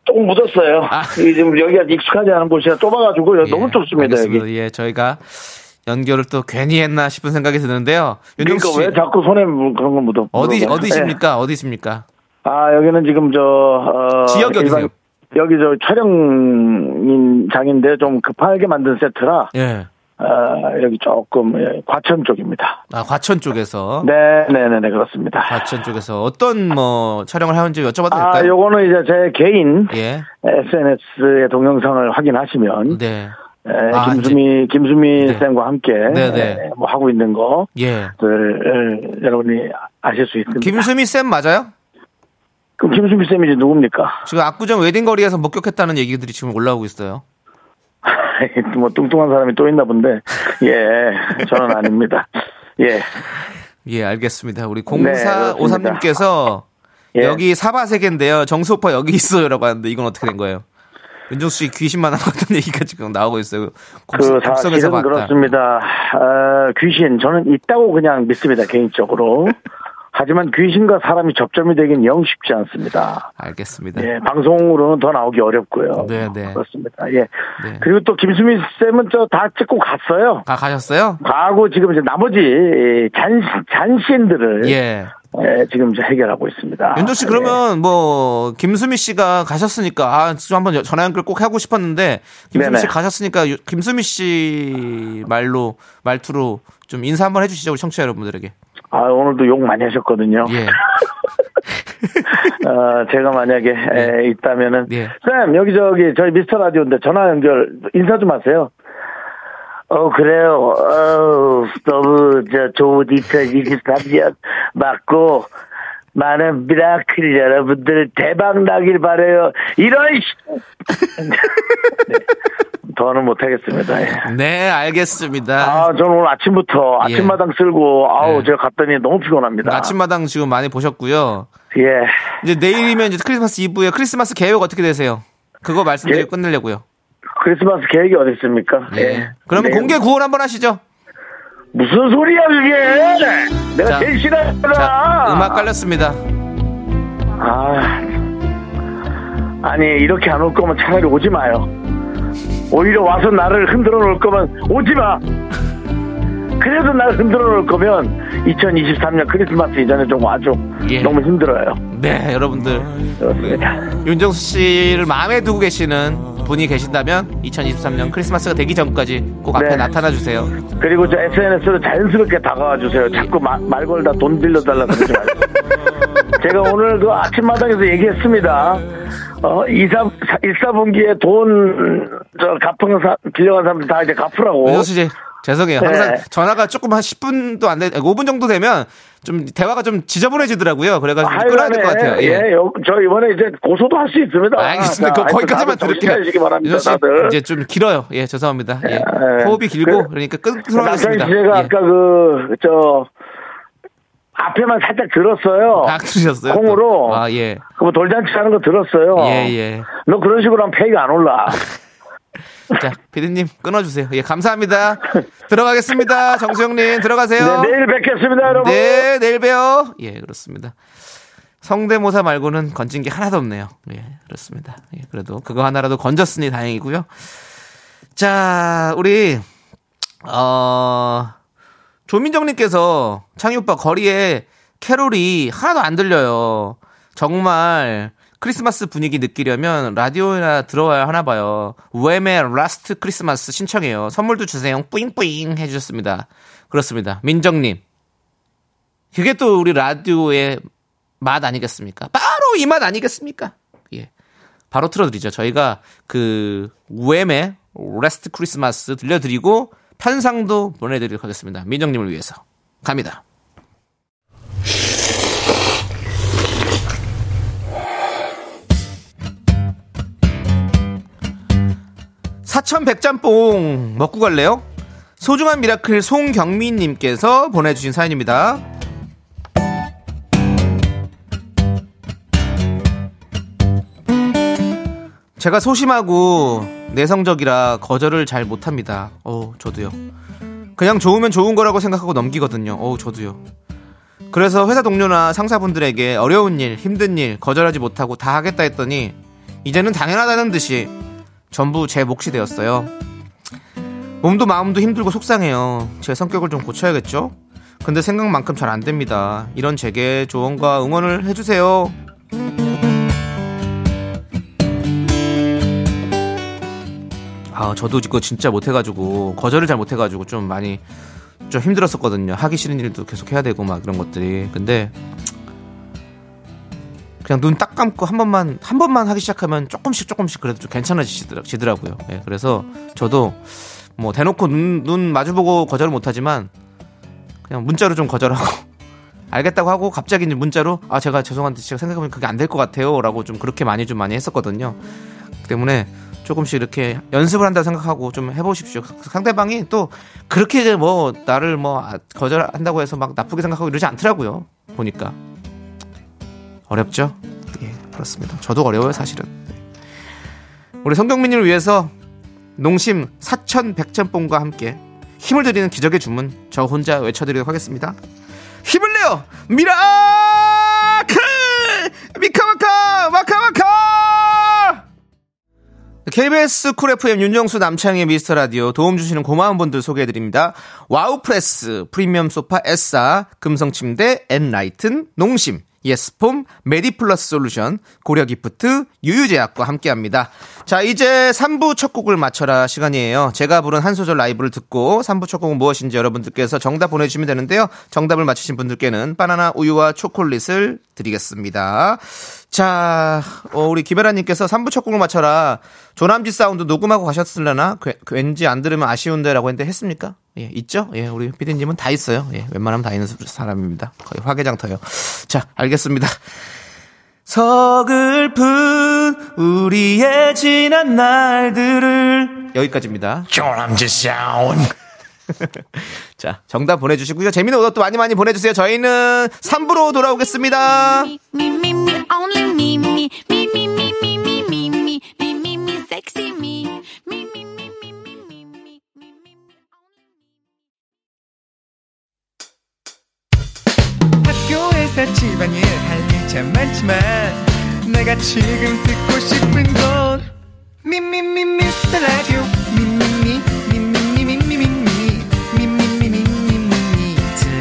[SPEAKER 5] 조금 묻었어요.
[SPEAKER 2] 아.
[SPEAKER 5] 지금 여기가 익숙하지 않은 곳이라 좁아가지고
[SPEAKER 2] 예,
[SPEAKER 5] 너무 좁습니다
[SPEAKER 2] 알겠습니다.
[SPEAKER 5] 여기.
[SPEAKER 2] 예, 저희가 연결을 또 괜히 했나 싶은 생각이 드는데요.
[SPEAKER 5] 그러니까
[SPEAKER 2] 씨.
[SPEAKER 5] 왜 자꾸 손에 물- 그런 거 묻어?
[SPEAKER 2] 어디. 어디십니까? 어디십니까?
[SPEAKER 5] 예. 아 여기는 지금 저 어,
[SPEAKER 2] 지역이 어디세요?
[SPEAKER 5] 여기 저 촬영장인데 좀 급하게 만든 세트라
[SPEAKER 2] 예.
[SPEAKER 5] 어, 여기 조금 예, 과천 쪽입니다.
[SPEAKER 2] 아, 과천 쪽에서.
[SPEAKER 5] 네네 네 그렇습니다.
[SPEAKER 2] 과천 쪽에서 어떤 뭐 촬영을 하는지 여쭤봐도
[SPEAKER 5] 아
[SPEAKER 2] 될까요?
[SPEAKER 5] 요거는 이제 제 개인
[SPEAKER 2] 예.
[SPEAKER 5] SNS의 동영상을 확인하시면
[SPEAKER 2] 네.
[SPEAKER 5] 에,
[SPEAKER 2] 아,
[SPEAKER 5] 김수미 김수미
[SPEAKER 2] 네.
[SPEAKER 5] 쌤과 함께
[SPEAKER 2] 네, 네.
[SPEAKER 5] 에, 뭐 하고 있는 거
[SPEAKER 2] 예.
[SPEAKER 5] 들 여러분이 아실 수 있습니다.
[SPEAKER 2] 김수미 쌤 맞아요?
[SPEAKER 5] 그럼 김수미 쌤이지 누굽니까?
[SPEAKER 2] 지금 압구정 웨딩거리에서 목격했다는 얘기들이 지금 올라오고 있어요.
[SPEAKER 5] 뭐 뚱뚱한 사람이 또 있나 본데 예 저는 아닙니다. 예
[SPEAKER 2] 예, 알겠습니다. 우리
[SPEAKER 5] 네,
[SPEAKER 2] 0453님께서
[SPEAKER 5] 예.
[SPEAKER 2] 여기 사바세계인데요. 정수 오빠 여기 있어요라고 하는데 이건 어떻게 된 거예요? 윤정수 씨 귀신 만나봤던 얘기가 지금 나오고 있어요.
[SPEAKER 5] 그 사실은. 그렇습니다. 어, 귀신 저는 있다고 그냥 믿습니다 개인적으로. 하지만 귀신과 사람이 접점이 되긴 영 쉽지 않습니다.
[SPEAKER 2] 알겠습니다.
[SPEAKER 5] 예, 방송으로는 더 나오기 어렵고요.
[SPEAKER 2] 네, 네.
[SPEAKER 5] 그렇습니다. 예.
[SPEAKER 2] 네.
[SPEAKER 5] 그리고 또 김수미 쌤은 저 다 찍고 갔어요.
[SPEAKER 2] 아, 가셨어요?
[SPEAKER 5] 가고 지금 이제 나머지 잔 잔신들을
[SPEAKER 2] 예.
[SPEAKER 5] 예, 지금 이제 해결하고 있습니다.
[SPEAKER 2] 윤정 씨 그러면 뭐 김수미 씨가 가셨으니까 아, 지금 한번 여- 전화 연결 꼭 하고 싶었는데 김수미
[SPEAKER 5] 네네.
[SPEAKER 2] 씨 가셨으니까 유- 김수미 씨 말로 말투로 좀 인사 한번 해주시죠 우리 청취자 여러분들에게.
[SPEAKER 5] 아, 오늘도 욕 많이 하셨거든요.
[SPEAKER 2] 예.
[SPEAKER 5] 어, 제가 만약에 에, 있다면은
[SPEAKER 2] 예.
[SPEAKER 5] 쌤 여기 저기 저희 미스터 라디오인데 전화 연결 인사 좀 하세요. 어 그래요. 어 너무 저 좋은 2023년 맞고 많은 미라클 여러분들 대박 나길 바래요. 이런 씨. 네. 더는 못하겠습니다. 예.
[SPEAKER 2] 네, 알겠습니다.
[SPEAKER 5] 아, 저는 오늘 아침부터
[SPEAKER 2] 예.
[SPEAKER 5] 아침마당 쓸고 아우
[SPEAKER 2] 네.
[SPEAKER 5] 제가 갔더니 너무 피곤합니다.
[SPEAKER 2] 아침마당 지금 많이 보셨고요.
[SPEAKER 5] 예.
[SPEAKER 2] 이제 내일이면 이제 크리스마스 이브에 크리스마스 계획 어떻게 되세요? 그거 말씀드리고
[SPEAKER 5] 예.
[SPEAKER 2] 끝내려고요.
[SPEAKER 5] 크리스마스 계획이 어디 있습니까?
[SPEAKER 2] 네. 그러면
[SPEAKER 5] 네.
[SPEAKER 2] 공개 구원 한번 하시죠.
[SPEAKER 5] 무슨 소리야 그게? 내가
[SPEAKER 2] 자,
[SPEAKER 5] 제일 싫어하잖아.
[SPEAKER 2] 자, 음악 깔렸습니다.
[SPEAKER 5] 아, 아니 이렇게 안 올 거면 차라리 오지 마요. 오히려 와서 나를 흔들어 놓을 거면 오지 마. 그래도 나를 흔들어 놓을 거면 2023년 크리스마스 이전에 좀 와줘.
[SPEAKER 2] 예.
[SPEAKER 5] 너무 힘들어요.
[SPEAKER 2] 네, 여러분들.
[SPEAKER 5] 그렇습니다.
[SPEAKER 2] 윤정수 씨를 마음에 두고 계시는 분이 계신다면 2023년 크리스마스가 되기 전까지 꼭 앞에
[SPEAKER 5] 네.
[SPEAKER 2] 나타나 주세요.
[SPEAKER 5] 그리고 저 SNS로 자연스럽게 다가와 주세요. 자꾸 마- 말 걸다 돈 빌려달라 그러지 말고. 제가 오늘 그 아침마당에서 얘기했습니다. 어, 2, 3, 1, 4분기에 돈, 저, 갚은 사, 빌려간 사람들 다 이제 갚으라고.
[SPEAKER 2] 윤정수 씨, 죄송해요. 항상
[SPEAKER 5] 네.
[SPEAKER 2] 전화가 조금 한 10분도 안 돼, 5분 정도 되면 좀 대화가 좀 지저분해지더라고요. 그래가지고 끊어야 될 것 같아요. 예.
[SPEAKER 5] 예, 요- 저 이번에 이제 고소도 할 수 있습니다.
[SPEAKER 2] 알겠습니다.
[SPEAKER 5] 자,
[SPEAKER 2] 거, 거기까지만 들을게요. 윤정수. 이제 좀 길어요. 예, 죄송합니다. 예.
[SPEAKER 5] 예.
[SPEAKER 2] 호흡이 길고,
[SPEAKER 5] 그-
[SPEAKER 2] 그러니까 끊도록 하겠습니다.
[SPEAKER 5] 씨 제가
[SPEAKER 2] 예.
[SPEAKER 5] 아까 그, 저, 앞에만 살짝 들었어요.
[SPEAKER 2] 아, 들으셨어요?
[SPEAKER 5] 콩으로.
[SPEAKER 2] 또? 아, 예.
[SPEAKER 5] 그뭐 돌잔치 하는 거 들었어요.
[SPEAKER 2] 예, 예.
[SPEAKER 5] 너 그런 식으로 하면 페이가 안 올라.
[SPEAKER 2] 자, 피디님 끊어주세요. 예, 감사합니다. 들어가겠습니다. 정수영님 들어가세요.
[SPEAKER 1] 네, 내일 뵙겠습니다, 여러분.
[SPEAKER 2] 네, 내일 봬요. 예, 그렇습니다. 성대모사 말고는 건진 게 하나도 없네요. 예, 그렇습니다. 예, 그래도 그거 하나라도 건졌으니 다행이고요. 자, 우리 어 조민정님께서 창희 오빠 거리에 캐롤이 하나도 안 들려요. 정말 크리스마스 분위기 느끼려면 라디오나 들어와야 하나 봐요. Wham의 Last Christmas 신청해요. 선물도 주세요. 뿌잉뿌잉 해주셨습니다. 그렇습니다. 민정님. 그게 또 우리 라디오의 맛 아니겠습니까? 바로 이 맛 아니겠습니까? 예. 바로 틀어드리죠. 저희가 그 웸의 레스트 크리스마스 들려드리고 편상도 보내드리도록 하겠습니다. 민정님을 위해서 갑니다. 사천 백짬뽕 먹고 갈래요? 소중한 미라클 송경민님께서 보내주신 사연입니다. 제가 소심하고 내성적이라 거절을 잘 못합니다. 어, 저도요. 그냥 좋으면 좋은 거라고 생각하고 넘기거든요. 어, 저도요. 그래서 회사 동료나 상사분들에게 어려운 일, 힘든 일 거절하지 못하고 다 하겠다 했더니 이제는 당연하다는 듯이 전부 제 몫이 되었어요. 몸도 마음도 힘들고 속상해요. 제 성격을 좀 고쳐야겠죠? 근데 생각만큼 잘 안 됩니다. 이런 제게 조언과 응원을 해주세요. 아, 저도 이거 진짜 못해가지고, 거절을 잘 못해가지고 좀 많이 좀 힘들었었거든요. 하기 싫은 일도 계속 해야 되고 막 이런 것들이. 근데, 그냥 눈 딱 감고 한 번만, 한 번만 하기 시작하면 조금씩 조금씩 그래도 좀 괜찮아지더라고요. 예, 그래서 저도 뭐 대놓고 눈, 눈 마주보고 거절을 못하지만 그냥 문자로 좀 거절하고 알겠다고 하고 갑자기 문자로 아 제가 죄송한데 제가 생각해보면 그게 안 될 것 같아요라고 좀 그렇게 많이 좀 많이 했었거든요. 그 때문에 조금씩 이렇게 연습을 한다고 생각하고 좀 해보십시오. 상대방이 또 그렇게 뭐 나를 뭐 아, 거절한다고 해서 막 나쁘게 생각하고 이러지 않더라고요. 보니까 어렵죠. 예 그렇습니다. 저도 어려워요 사실은. 네. 우리 성경민님을 위해서 농심 사천 백짬뽕과 함께 힘을 드리는 기적의 주문 저 혼자 외쳐드리도록 하겠습니다. 힘을 내요 미라 KBS Cool FM 윤정수 남창희의 미스터 라디오 도움 주시는 고마운 분들 소개해 드립니다. 와우프레스 프리미엄 소파 에싸 금성 침대 엔라이튼 농심 예스폼 메디플러스 솔루션 고려기프트 유유제약과 함께합니다. 자 이제 3부 첫 곡을 맞춰라 시간이에요. 제가 부른 한 소절 라이브를 듣고 3부 첫 곡은 무엇인지 여러분들께서 정답 보내주시면 되는데요. 정답을 맞히신 분들께는 바나나 우유와 초콜릿을 드리겠습니다. 자, 어, 우리 김혜라님께서 3부 첫 곡을 맞춰라. 조남지 사운드 녹음하고 가셨을려나? 그, 왠지 안 들으면 아쉬운데 라고 했는데 했습니까? 예, 있죠? 예, 우리 피디님은 다 있어요. 예, 웬만하면 다 있는 사람입니다. 거의 화개장터요. 자, 알겠습니다. 서글픈 우리의 지난 날들을 여기까지입니다.
[SPEAKER 1] 조남지 사운드.
[SPEAKER 2] 자, 정답 보내주시고요. 재미는 오답도 많이 많이 보내주세요. 저희는 3부로 돌아오겠습니다.
[SPEAKER 6] 학교에서 집안일 할 일 참 많지만 내가 지금 듣고 싶은 건 미미미 미스터 라디오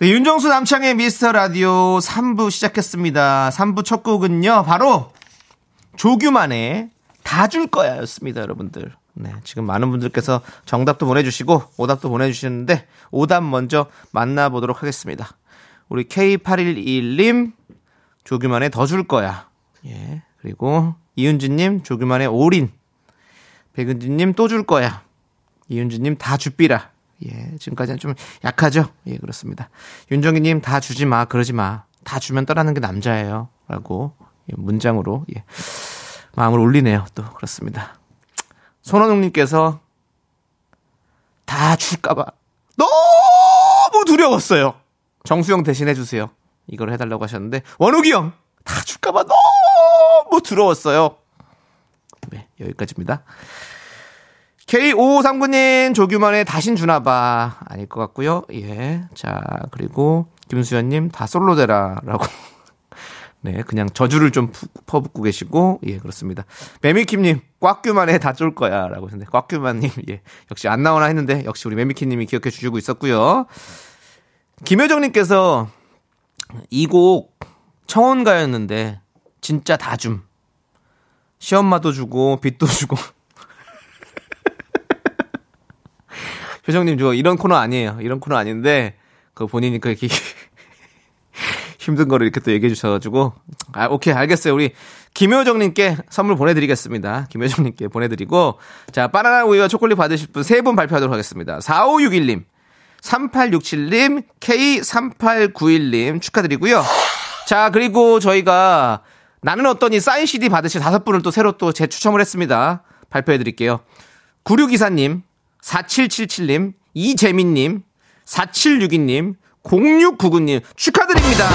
[SPEAKER 2] 네, 윤정수 남창희의 미스터 라디오 3부 시작했습니다. 3부 첫 곡은요, 바로 조규만의 다 줄 거야 였습니다, 여러분들. 네, 지금 많은 분들께서 정답도 보내주시고, 오답도 보내주시는데, 오답 먼저 만나보도록 하겠습니다. 우리 K811님, 조규만의 더 줄 거야. 예, 그리고 이윤진님, 조규만의 올인. 백은진님 또 줄 거야. 이윤주님 다 줍비라. 예, 지금까지는 좀 약하죠? 예, 그렇습니다. 윤정희님 다 주지 마, 그러지 마. 다 주면 떠나는 게 남자예요. 라고 예, 문장으로 예, 마음을 울리네요. 또 그렇습니다. 손원웅님께서 다 줄까봐 너무 두려웠어요. 정수영 대신 해주세요. 이걸 해달라고 하셨는데 원욱이 형 다 줄까봐 너무 두려웠어요. 네, 여기까지입니다. K5539님, 조규만의 다신 주나봐. 아닐 것 같고요 예. 자, 그리고 김수현님, 다 솔로대라. 라고. 네, 그냥 저주를 좀 푸- 퍼붓고 계시고, 예, 그렇습니다. 매미킴님, 꽉규만에 다쫄 거야. 라고 했는데, 꽉규만님, 예, 역시 안 나오나 했는데, 역시 우리 매미킴님이 기억해 주시고 있었고요 김효정님께서 이 곡 청혼가였는데, 진짜 다 줌. 시엄마도 주고, 빚도 주고. 효정님, 저 이런 코너 아니에요. 이런 코너 아닌데, 그 본인이 그렇게 힘든 거를 이렇게 또 얘기해 주셔가지고, 아, 오케이, 알겠어요. 우리 김효정님께 선물 보내드리겠습니다. 김효정님께 보내드리고, 자, 바나나 우유와 초콜릿 받으실 분 세 분 발표하도록 하겠습니다. 4561님, 3867님, K3891님 축하드리고요. 자, 그리고 저희가 나는 어떠니 사인 CD 받으실 다섯 분을 또 새로 또 재추첨을 했습니다. 발표해 드릴게요. 9624님, 4777님, 이재민님, 4762님, 0699님 축하드립니다.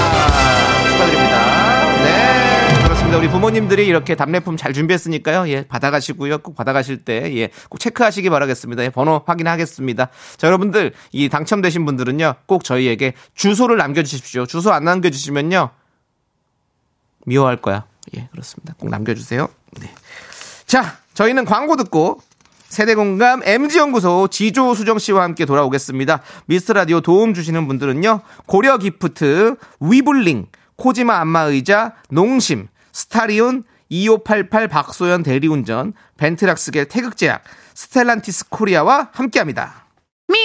[SPEAKER 2] 축하드립니다. 네, 그렇습니다. 우리 부모님들이 이렇게 답례품 잘 준비했으니까요. 예, 받아가시고요. 꼭 받아가실 때, 예, 꼭 체크하시기 바라겠습니다. 예, 번호 확인하겠습니다. 자, 여러분들, 이 당첨되신 분들은요, 꼭 저희에게 주소를 남겨주십시오. 주소 안 남겨주시면요, 미워할 거야. 예, 그렇습니다. 꼭 남겨주세요. 네. 자, 저희는 광고 듣고 세대공감 MG연구소 지조 수정 씨와 함께 돌아오겠습니다. 미스터 라디오 도움 주시는 분들은요. 고려 기프트, 위블링, 코지마 안마의자, 농심, 스타리온, 2588 박소연 대리운전, 벤트락스겔 태극제약, 스텔란티스 코리아와 함께합니다.
[SPEAKER 3] 미,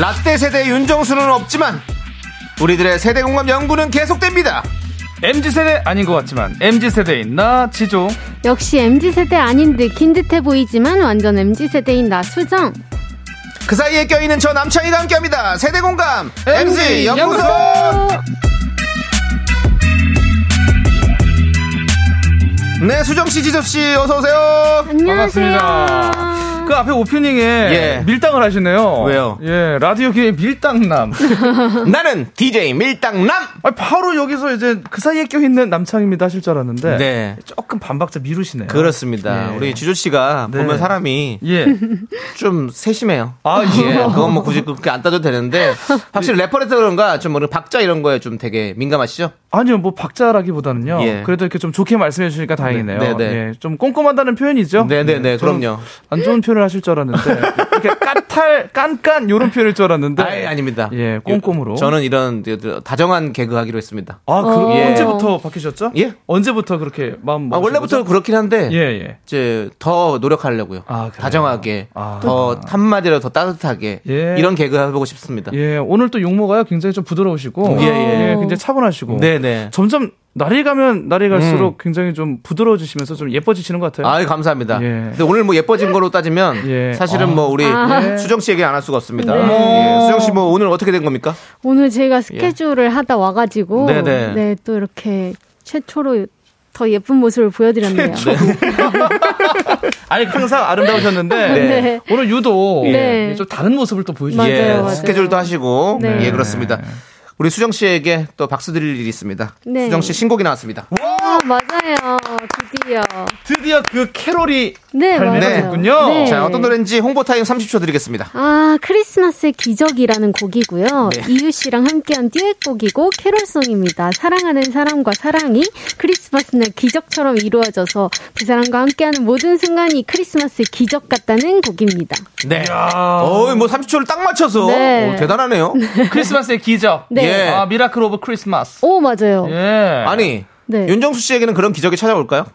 [SPEAKER 2] 라떼 세대 윤정수는 없지만 우리들의 세대 공감 연구는 계속됩니다.
[SPEAKER 7] MZ세대 아닌 것 같지만 MZ세대인 나 지조
[SPEAKER 8] 역시 MZ세대 아닌 듯긴 듯해 보이지만 완전 MZ세대인 나 수정.
[SPEAKER 2] 그 사이에 껴있는 저 남창희가 함께합니다. 세대 공감 MZ 연구소. 네, 수정 씨, 지섭 씨, 어서 오세요.
[SPEAKER 8] 안녕하세요.
[SPEAKER 7] 반갑습니다. 그 앞에 오프닝에
[SPEAKER 2] 예.
[SPEAKER 7] 밀당을 하시네요.
[SPEAKER 2] 왜요?
[SPEAKER 7] 예, 라디오계의 밀당남.
[SPEAKER 2] 나는 DJ 밀당남.
[SPEAKER 7] 아, 바로 여기서 이제 그 사이에 껴있는 남창입니다 하실 줄 알았는데
[SPEAKER 2] 네.
[SPEAKER 7] 조금 반박자 미루시네요.
[SPEAKER 2] 그렇습니다.
[SPEAKER 7] 예.
[SPEAKER 2] 우리 지조 씨가
[SPEAKER 7] 네.
[SPEAKER 2] 보면 사람이
[SPEAKER 7] 예.
[SPEAKER 2] 좀 세심해요.
[SPEAKER 7] 아, 예.
[SPEAKER 2] 그건 뭐 굳이 그렇게 안 따져도 되는데 확실히 래퍼라서 그런가 좀 뭐는 박자 이런 거에 좀 되게 민감하시죠?
[SPEAKER 7] 아니요, 뭐 박자라기보다는요.
[SPEAKER 2] 예.
[SPEAKER 7] 그래도 이렇게 좀 좋게 말씀해 주시니까 다행이네요.
[SPEAKER 2] 네, 네.
[SPEAKER 7] 예, 좀 꼼꼼하다는 표현이죠.
[SPEAKER 2] 네네네,
[SPEAKER 7] 예, 저는
[SPEAKER 2] 그럼요.
[SPEAKER 7] 안 좋은 표현 을 하실 줄 알았는데 이렇게 까탈, 깐깐 요런 표현일 줄 알았는데.
[SPEAKER 2] 아예 아닙니다.
[SPEAKER 7] 예, 꼼꼼으로.
[SPEAKER 2] 저는 이런 다정한 개그 하기로 했습니다.
[SPEAKER 7] 아, 그
[SPEAKER 8] 어.
[SPEAKER 7] 언제부터 바뀌셨죠?
[SPEAKER 2] 예?
[SPEAKER 7] 언제부터 그렇게 마음
[SPEAKER 2] 아, 원래부터
[SPEAKER 7] 거죠?
[SPEAKER 2] 그렇긴 한데
[SPEAKER 7] 예, 예.
[SPEAKER 2] 이제 더 노력하려고요.
[SPEAKER 7] 아?
[SPEAKER 2] 다정하게
[SPEAKER 7] 아.
[SPEAKER 2] 더 한마디로 더 따뜻하게
[SPEAKER 7] 예.
[SPEAKER 2] 이런 개그 해보고 싶습니다.
[SPEAKER 7] 예, 오늘 또 용모가요 굉장히 좀 부드러우시고
[SPEAKER 2] 예, 예.
[SPEAKER 7] 굉장히 차분하시고
[SPEAKER 2] 네네.
[SPEAKER 7] 점점 날이 가면 날이 갈수록 굉장히 좀 부드러워지시면서 좀 예뻐지시는 것 같아요.
[SPEAKER 2] 아유 감사합니다.
[SPEAKER 7] 예.
[SPEAKER 2] 근데 오늘 뭐 예뻐진 거로 따지면
[SPEAKER 7] 예.
[SPEAKER 2] 사실은
[SPEAKER 7] 아.
[SPEAKER 2] 뭐 우리
[SPEAKER 8] 아.
[SPEAKER 2] 수정 씨 얘기 안 할 수가 없습니다.
[SPEAKER 8] 네.
[SPEAKER 2] 예. 수정 씨 뭐 오늘 어떻게 된 겁니까?
[SPEAKER 8] 오늘 제가 스케줄을 하다 와가지고
[SPEAKER 2] 네네.
[SPEAKER 8] 네또 이렇게 최초로 더 예쁜 모습을 보여드렸네요.
[SPEAKER 7] 아니 항상 아름다우셨는데
[SPEAKER 8] 네.
[SPEAKER 7] 오늘 유독
[SPEAKER 8] 네.
[SPEAKER 7] 좀 다른 모습을 또 보여주시죠.
[SPEAKER 8] 맞아요,
[SPEAKER 2] 예. 스케줄도 하시고
[SPEAKER 8] 네.
[SPEAKER 2] 예 그렇습니다. 우리 수정 씨에게 또 박수 드릴 일이 있습니다.
[SPEAKER 8] 네.
[SPEAKER 2] 수정 씨 신곡이 나왔습니다.
[SPEAKER 8] 아, 맞아요. 드디어.
[SPEAKER 7] 드디어 그 캐롤이
[SPEAKER 8] 네,
[SPEAKER 7] 발매가
[SPEAKER 8] 맞아요.
[SPEAKER 7] 됐군요.
[SPEAKER 8] 네.
[SPEAKER 2] 자 어떤 노래인지 홍보 타임 30초 드리겠습니다.
[SPEAKER 8] 아, 크리스마스의 기적이라는 곡이고요.
[SPEAKER 2] 네.
[SPEAKER 8] 이유 씨랑 함께한 듀엣곡이고 캐롤송입니다. 사랑하는 사람과 사랑이 크리스마스 날 기적처럼 이루어져서 그 사람과 함께하는 모든 순간이 크리스마스의 기적 같다는 곡입니다.
[SPEAKER 2] 네. 어이 뭐 30초를 딱 맞춰서
[SPEAKER 8] 네.
[SPEAKER 2] 오, 대단하네요.
[SPEAKER 7] 크리스마스의 기적.
[SPEAKER 8] 네.
[SPEAKER 2] 예.
[SPEAKER 7] 아 Miracle of Christmas. 오,
[SPEAKER 8] 맞아요.
[SPEAKER 7] 예.
[SPEAKER 2] 아니
[SPEAKER 8] 네.
[SPEAKER 2] 윤정수 씨에게는 그런 기적이 찾아올까요?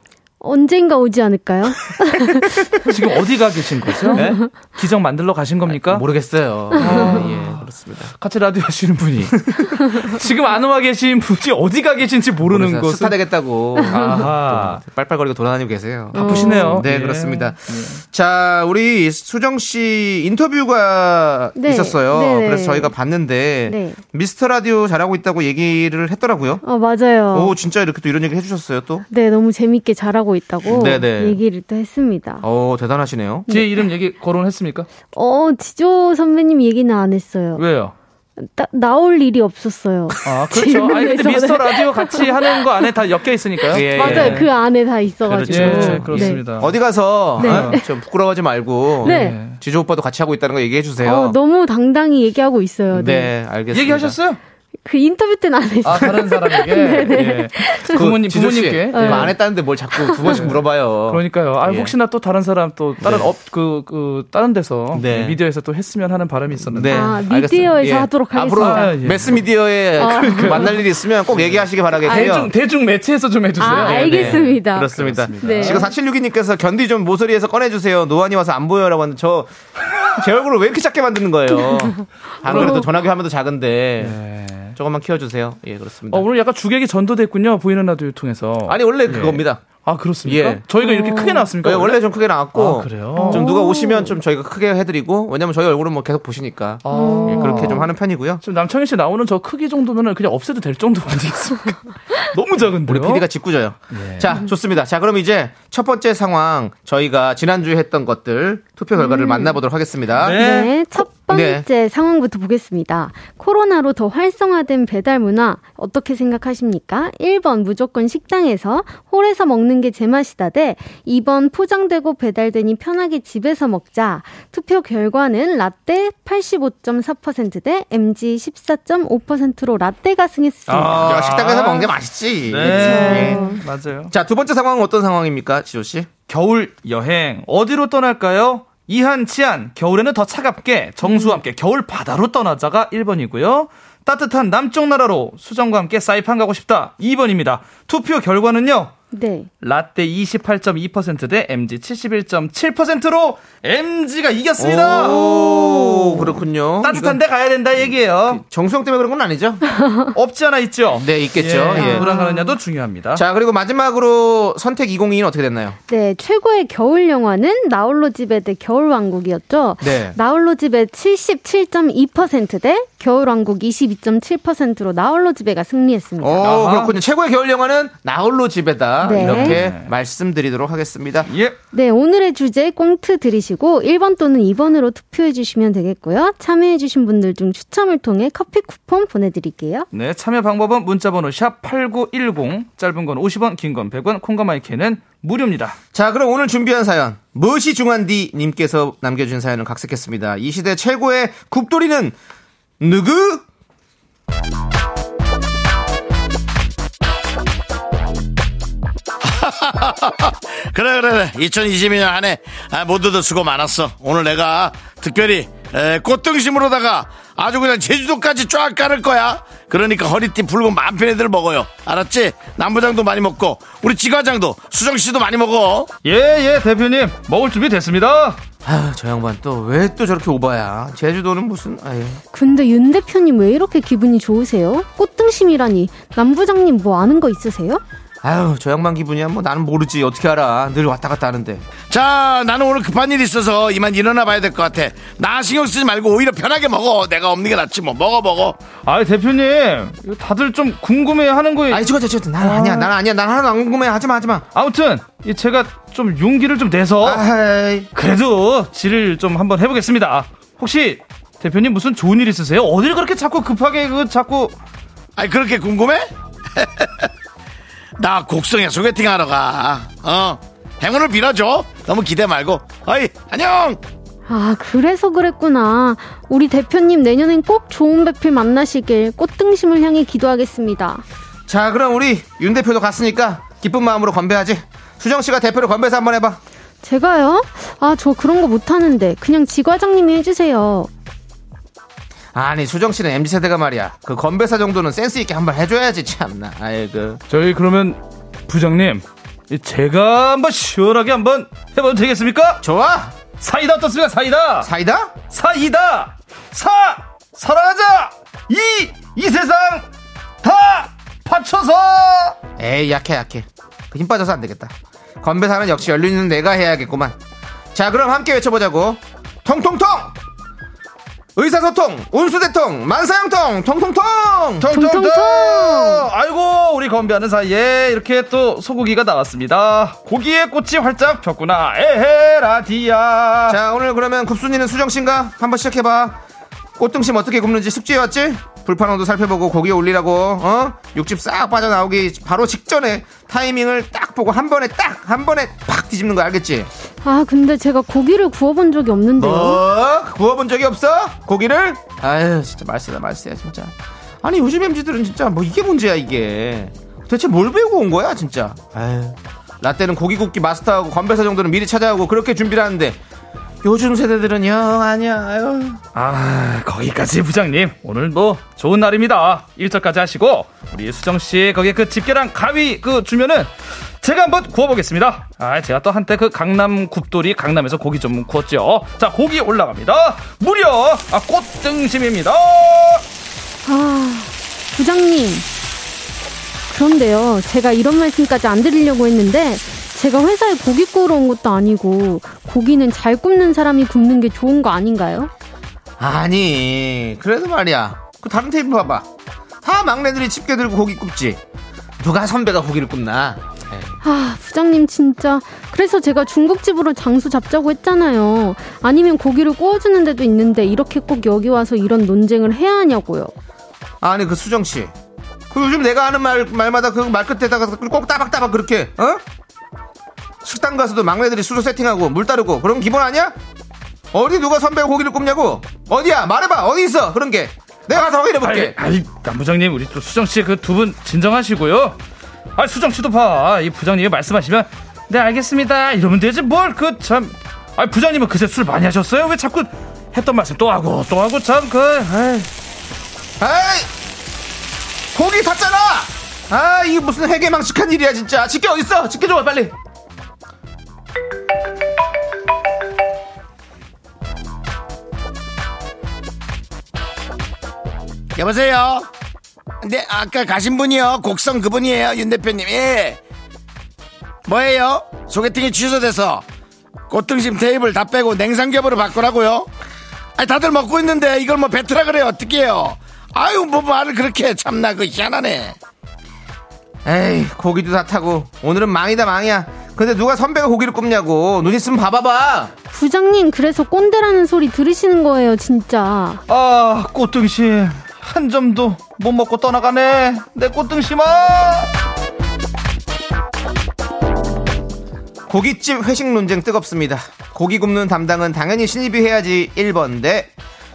[SPEAKER 8] 언젠가 오지 않을까요?
[SPEAKER 7] 지금 어디가 계신 거죠?
[SPEAKER 2] 네?
[SPEAKER 7] 기적 만들러 가신 겁니까?
[SPEAKER 2] 모르겠어요. 예, 그렇습니다.
[SPEAKER 7] 같이 라디오 하시는 분이 지금 안 와 계신 분이 어디가 계신지 모르는. 곳.
[SPEAKER 2] 스타 되겠다고
[SPEAKER 7] 아하.
[SPEAKER 2] 또 빨빨거리고 돌아다니고 계세요.
[SPEAKER 7] 바쁘시네요.
[SPEAKER 2] 네,
[SPEAKER 7] 예.
[SPEAKER 2] 그렇습니다. 자, 우리 수정 씨 인터뷰가
[SPEAKER 8] 네.
[SPEAKER 2] 있었어요.
[SPEAKER 8] 네네.
[SPEAKER 2] 그래서 저희가 봤는데
[SPEAKER 8] 네.
[SPEAKER 2] 미스터 라디오 잘하고 있다고 얘기를 했더라고요.
[SPEAKER 8] 어, 맞아요.
[SPEAKER 2] 오, 진짜 이렇게 또 이런 얘기 해주셨어요, 또?
[SPEAKER 8] 네, 너무 재밌게 잘하고 있다고
[SPEAKER 2] 네네.
[SPEAKER 8] 얘기를 또 했습니다.
[SPEAKER 2] 오, 대단하시네요.
[SPEAKER 7] 제 이름 얘기 거론했습니까?
[SPEAKER 8] 어, 지조 선배님 얘기는 안 했어요.
[SPEAKER 7] 왜요?
[SPEAKER 8] 따- 나올 일이 없었어요.
[SPEAKER 7] 아, 그렇죠. 아니, 근데. 미스터 라디오 같이 하는 거 안에 다 엮여 있으니까요.
[SPEAKER 2] 예,
[SPEAKER 8] 맞아요.
[SPEAKER 2] 예.
[SPEAKER 8] 그 안에 다 있어가지고.
[SPEAKER 2] 그렇죠, 그렇죠.
[SPEAKER 7] 예, 그렇습니다.
[SPEAKER 2] 어디 가서
[SPEAKER 8] 네.
[SPEAKER 2] 어? 좀 부끄러워하지 말고
[SPEAKER 8] 네.
[SPEAKER 2] 지조 오빠도 같이 하고 있다는 거 얘기해
[SPEAKER 8] 네.
[SPEAKER 2] 주세요.
[SPEAKER 8] 어, 너무 당당히 얘기하고 있어요. 네.
[SPEAKER 2] 네, 알겠습니다.
[SPEAKER 7] 얘기하셨어요?
[SPEAKER 8] 그 인터뷰 때는 안 했어요.
[SPEAKER 7] 아, 다른 사람에게. 예.
[SPEAKER 2] 그
[SPEAKER 7] 부모님,
[SPEAKER 2] 지조 씨,
[SPEAKER 7] 부모님께.
[SPEAKER 2] 그거 안 했다는데 뭘 자꾸 두 번씩 물어봐요.
[SPEAKER 7] 그러니까요. 아,
[SPEAKER 2] 예.
[SPEAKER 7] 혹시나 또 다른 사람 또 다른 업, 그, 그, 다른 데서
[SPEAKER 2] 네.
[SPEAKER 7] 미디어에서 또 했으면 하는 바람이 있었는데.
[SPEAKER 2] 네,
[SPEAKER 8] 아,
[SPEAKER 2] 알겠습니다.
[SPEAKER 8] 미디어에서 하도록
[SPEAKER 2] 앞으로
[SPEAKER 8] 하겠습니다.
[SPEAKER 7] 아, 예.
[SPEAKER 2] 매스 미디어에 그 만날 일이 있으면 꼭 얘기하시기 바라겠고요.
[SPEAKER 7] 대중, 대중 매체에서 좀 해주세요.
[SPEAKER 8] 아,
[SPEAKER 7] 네, 네.
[SPEAKER 8] 알겠습니다.
[SPEAKER 2] 그렇습니다.
[SPEAKER 8] 네.
[SPEAKER 2] 지금 4762님께서 견디 좀 모서리에서 꺼내주세요. 노안이 와서 안 보여라고 하는데 저, 제 얼굴을 왜 이렇게 작게 만드는 거예요? 안 그래도 전화기 화면도 작은데. 조금만 키워주세요. 예, 그렇습니다.
[SPEAKER 7] 어, 오늘 약간 주객이 전도됐군요. 보이는 라디오 통해서.
[SPEAKER 2] 아니, 원래 그겁니다.
[SPEAKER 7] 아, 그렇습니까?
[SPEAKER 2] 예.
[SPEAKER 7] 저희가 이렇게 크게 나왔습니까?
[SPEAKER 2] 예, 원래 좀 크게 나왔고.
[SPEAKER 7] 아, 그래요?
[SPEAKER 2] 좀 누가 오시면 좀 저희가 크게 해드리고. 왜냐면 저희 얼굴은 뭐 계속 보시니까.
[SPEAKER 7] 아.
[SPEAKER 2] 예, 그렇게 좀 하는 편이고요.
[SPEAKER 7] 지금 남창희 씨 나오는 저 크기 정도면은 그냥 없애도 될 정도 아니겠습니까? 너무 작은데요?
[SPEAKER 2] 우리 PD가 짓궂어요. 자, 좋습니다. 자, 그럼 이제 첫 번째 상황 저희가 지난주에 했던 것들 투표 결과를 만나보도록 하겠습니다.
[SPEAKER 7] 네.
[SPEAKER 8] 네, 첫 번째 상황부터 보겠습니다. 코로나로 더 활성화된 배달 문화 어떻게 생각하십니까? 1번 무조건 식당에서 홀에서 먹는 게 제맛이다 대 2번 포장되고 배달되니 편하게 집에서 먹자. 투표 결과는 라떼 85.4%대 MG 14.5%로 라떼가 승했습니다.
[SPEAKER 7] 아.
[SPEAKER 2] 야, 식당에서 먹는 게 맛있지.
[SPEAKER 7] 네.
[SPEAKER 8] 그쵸.
[SPEAKER 7] 맞아요.
[SPEAKER 2] 자, 두 번째 상황은 어떤 상황입니까, 지조 씨?
[SPEAKER 7] 겨울 여행 어디로 떠날까요? 이한, 치안, 겨울에는 더 차갑게 정수와 함께 겨울 바다로 떠나자가 1번이고요. 따뜻한 남쪽 나라로 수정과 함께 사이판 가고 싶다 2번입니다. 투표 결과는요.
[SPEAKER 8] 네.
[SPEAKER 7] 라떼 28.2%대 MG 71.7%로 MG가 이겼습니다.
[SPEAKER 2] 오, 그렇군요.
[SPEAKER 7] 따뜻한
[SPEAKER 2] 이건
[SPEAKER 7] 데 가야 된다 얘기예요.
[SPEAKER 2] 정수영 때문에 그런 건 아니죠?
[SPEAKER 7] 없지 않아 있죠?
[SPEAKER 2] 네, 있겠죠. 예.
[SPEAKER 7] 누구랑 가느냐도 중요합니다.
[SPEAKER 2] 자, 그리고 마지막으로 선택 2022는 어떻게 됐나요?
[SPEAKER 8] 네, 최고의 겨울 영화는 나홀로 집에 대 겨울 왕국이었죠.
[SPEAKER 2] 네.
[SPEAKER 8] 나홀로 집에 77.2%대 겨울 왕국 22.7%로 나홀로 집에가 승리했습니다.
[SPEAKER 2] 오,
[SPEAKER 7] 아하.
[SPEAKER 2] 그렇군요. 최고의 겨울 영화는 나홀로 집에다.
[SPEAKER 8] 네.
[SPEAKER 2] 이렇게 말씀드리도록 하겠습니다.
[SPEAKER 7] 예.
[SPEAKER 8] 네, 오늘의 주제 꽁트 들이시고 1번 또는 2번으로 투표해 주시면 되겠고요. 참여해 주신 분들 중 추첨을 통해 커피 쿠폰 보내 드릴게요.
[SPEAKER 7] 네, 참여 방법은 문자 번호 샵 8910, 짧은 건 50원, 긴 건 100원, 콩과 마이크는 무료입니다.
[SPEAKER 2] 자, 그럼 오늘 준비한 사연. 무엇이 중한디 님께서 남겨 주신 사연을 각색했습니다. 이 시대 최고의 국돌이는 누구?
[SPEAKER 1] 그래 그래 그래 2022년 한해 아, 모두들 수고 많았어 오늘 내가 특별히 에, 꽃등심으로다가 아주 그냥 제주도까지 쫙 깔을 거야 그러니까 허리띠 풀고 마음 편히 들 먹어요 알았지 남부장도 많이 먹고 우리 지과장도 수정 씨도 많이 먹어
[SPEAKER 7] 예, 예, 대표님. 먹을 준비 됐습니다.
[SPEAKER 2] 아, 저 양반 또 왜 또 저렇게 오바야? 제주도는 무슨, 아유.
[SPEAKER 8] 근데 윤 대표님 왜 이렇게 기분이 좋으세요? 꽃등심이라니 남부장님 뭐 아는 거 있으세요?
[SPEAKER 2] 아유 저 양반 기분이야 뭐 나는 모르지 어떻게 알아 늘 왔다 갔다 하는데
[SPEAKER 1] 자, 나는 오늘 급한 일이 있어서 이만 일어나 봐야 될 것 같아. 나 신경 쓰지 말고 오히려 편하게 먹어. 내가 없는 게 낫지 뭐. 먹어, 먹어.
[SPEAKER 7] 아 대표님 이거 다들 좀 궁금해하는 거예요.
[SPEAKER 2] 아니 저거 저거 난 아니야 난 아니야 난 하나도 안 궁금해 하지마 하지마
[SPEAKER 7] 아무튼 이 제가 좀 용기를 좀 내서
[SPEAKER 2] 아이
[SPEAKER 7] 그래도 질을 좀 한번 해보겠습니다. 혹시 대표님 무슨 좋은 일 있으세요? 어딜 그렇게 자꾸 급하게 그 자꾸
[SPEAKER 1] 아니, 그렇게 궁금해? 나 곡성에 소개팅 하러 가. 어. 행운을 빌어줘. 너무 기대 말고. 어이, 안녕!
[SPEAKER 8] 아, 그래서 그랬구나. 우리 대표님 내년엔 꼭 좋은 배필 만나시길 꽃등심을 향해 기도하겠습니다.
[SPEAKER 2] 자 그럼 우리 윤 대표도 갔으니까 기쁜 마음으로 건배하지 수정 씨가 대표로 건배사 한번 해봐
[SPEAKER 8] 제가요? 아, 저 그런 거 못하는데. 그냥 지 과장님이 해주세요.
[SPEAKER 2] 아니 수정 씨는 mz 세대가 말이야 그 건배사 정도는 센스 있게 한번 해줘야지 참나 아이고
[SPEAKER 7] 저희 그러면 부장님 이 제가 한번 시원하게 한번 해봐도 되겠습니까?
[SPEAKER 2] 좋아
[SPEAKER 7] 사이다 어떻습니까? 사이다.
[SPEAKER 2] 사이다
[SPEAKER 7] 사이다. 사 사랑하자. 이 이 세상 다 받쳐서.
[SPEAKER 2] 에이 약해 약해 그힘 빠져서 안 되겠다 건배사는 역시 열리는 내가 해야겠구만 자 그럼 함께 외쳐보자고 통통통 의사소통 운수대통 만사형통 통통통
[SPEAKER 7] 통통통. 아이고 우리 건배하는 사이에 이렇게 또 소고기가 나왔습니다. 고기의 꽃이 활짝 폈구나. 에헤라디야.
[SPEAKER 2] 자 오늘 그러면 굽순이는 수정씨인가 한번 시작해봐 꽃등심 어떻게 굽는지 숙지해왔지? 불판원도 살펴보고 고기 올리라고 어? 육즙 싹 빠져나오기 바로 직전에 타이밍을 딱 보고 한 번에 딱 한 번에 팍 뒤집는 거 알겠지?
[SPEAKER 8] 아, 근데 제가 고기를 구워본 적이 없는데요.
[SPEAKER 2] 뭐? 구워본 적이 없어? 고기를? 아유 진짜 말세다 말세야 진짜 아니 요즘 MZ들은 진짜 뭐 이게 문제야 이게 대체 뭘 배우고 온 거야 진짜 아유 라떼는 고기 굽기 마스터하고 건배사 정도는 미리 찾아오고 그렇게 준비를 하는데 요즘 세대들은 영 아니야 아유
[SPEAKER 7] 아 거기까지 부장님 오늘 뭐 좋은 날입니다. 일절까지 하시고 우리 수정 씨 거기에 그 집게랑 가위 그 주면은 제가 한번 구워보겠습니다. 아 제가 또 한때 그 강남 굽돌이 강남에서 고기 좀 구웠죠. 자 고기 올라갑니다. 무려 아 꽃등심입니다.
[SPEAKER 8] 아, 부장님. 그런데요, 제가 이런 말씀까지 안 드리려고 했는데, 제가 회사에 고기 구우러 온 것도 아니고, 고기는 잘 굽는 사람이 굽는 게 좋은 거 아닌가요?
[SPEAKER 2] 아니 그래도 말이야 그 다른 테이블 봐봐 다 막내들이 집게 들고 고기 굽지 누가 선배가 고기를 굽나 에이.
[SPEAKER 8] 아, 부장님 진짜. 그래서 제가 중국집으로 장수 잡자고 했잖아요. 아니면 고기를 구워주는 데도 있는데, 이렇게 꼭 여기 와서 이런 논쟁을 해야 하냐고요.
[SPEAKER 2] 아니 그 수정 씨, 그 요즘 내가 하는 말 말마다 그 말 끝에다가 꼭 따박따박 그렇게 어? 식당 가서도 막내들이 수저 세팅하고 물 따르고 그런 거 기본 아니야? 어디 누가 선배가 고기를 굽냐고? 어디야? 말해봐 어디 있어 그런 게? 내가 가서 확인해 볼게.
[SPEAKER 7] 아이, 아이 남 부장님 우리 또 수정 씨 그 두 분 진정하시고요. 아 수정 씨도 봐. 이 부장님이 말씀하시면 네 알겠습니다. 이러면 되지 뭘 그 참. 아 부장님은 그새 술 많이 하셨어요? 왜 자꾸 했던 말씀 또 하고 또 하고 참 그. 아이.
[SPEAKER 2] 아이 고기 탔잖아. 아 이게 무슨 해괴망측한 일이야 진짜. 집게 어디 있어? 집게 줘봐 빨리.
[SPEAKER 1] 여보세요? 네, 아까 가신 분이요. 곡성 그분이에요. 윤 대표님. 예. 뭐예요? 소개팅이 취소돼서 꽃등심 테이블 다 빼고 냉삼겹으로 바꾸라고요? 아니, 다들 먹고 있는데 이걸 뭐 뱉으라 그래요. 어떡해요? 아유, 뭐 말을 그렇게 해. 참나, 그 희한하네.
[SPEAKER 2] 에이 고기도 다 타고 오늘은 망이다 망이야. 근데 누가 선배가 고기를 굽냐고 눈 있으면 봐봐봐.
[SPEAKER 8] 부장님, 그래서 꼰대라는 소리 들으시는 거예요, 진짜.
[SPEAKER 7] 아 꽃등심 한 점도 못 먹고 떠나가네. 내 꽃등심아.
[SPEAKER 2] 고깃집 회식 논쟁 뜨겁습니다. 고기 굽는 담당은 당연히 신입이 해야지 1번 대.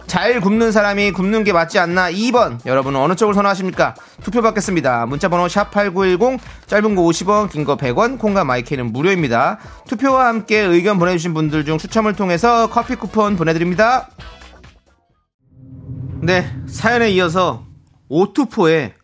[SPEAKER 2] 잘 굽는 사람이 굽는 게 맞지 않나 2번. 여러분은 어느 쪽을 선호하십니까? 투표 받겠습니다. 문자번호 샵8910 짧은 거 50원, 긴 거 100원, 콩과 마이크는 무료입니다. 투표와 함께 의견 보내주신 분들 중 추첨을 통해서 커피 쿠폰 보내드립니다. 네, 사연에 이어서 오투포의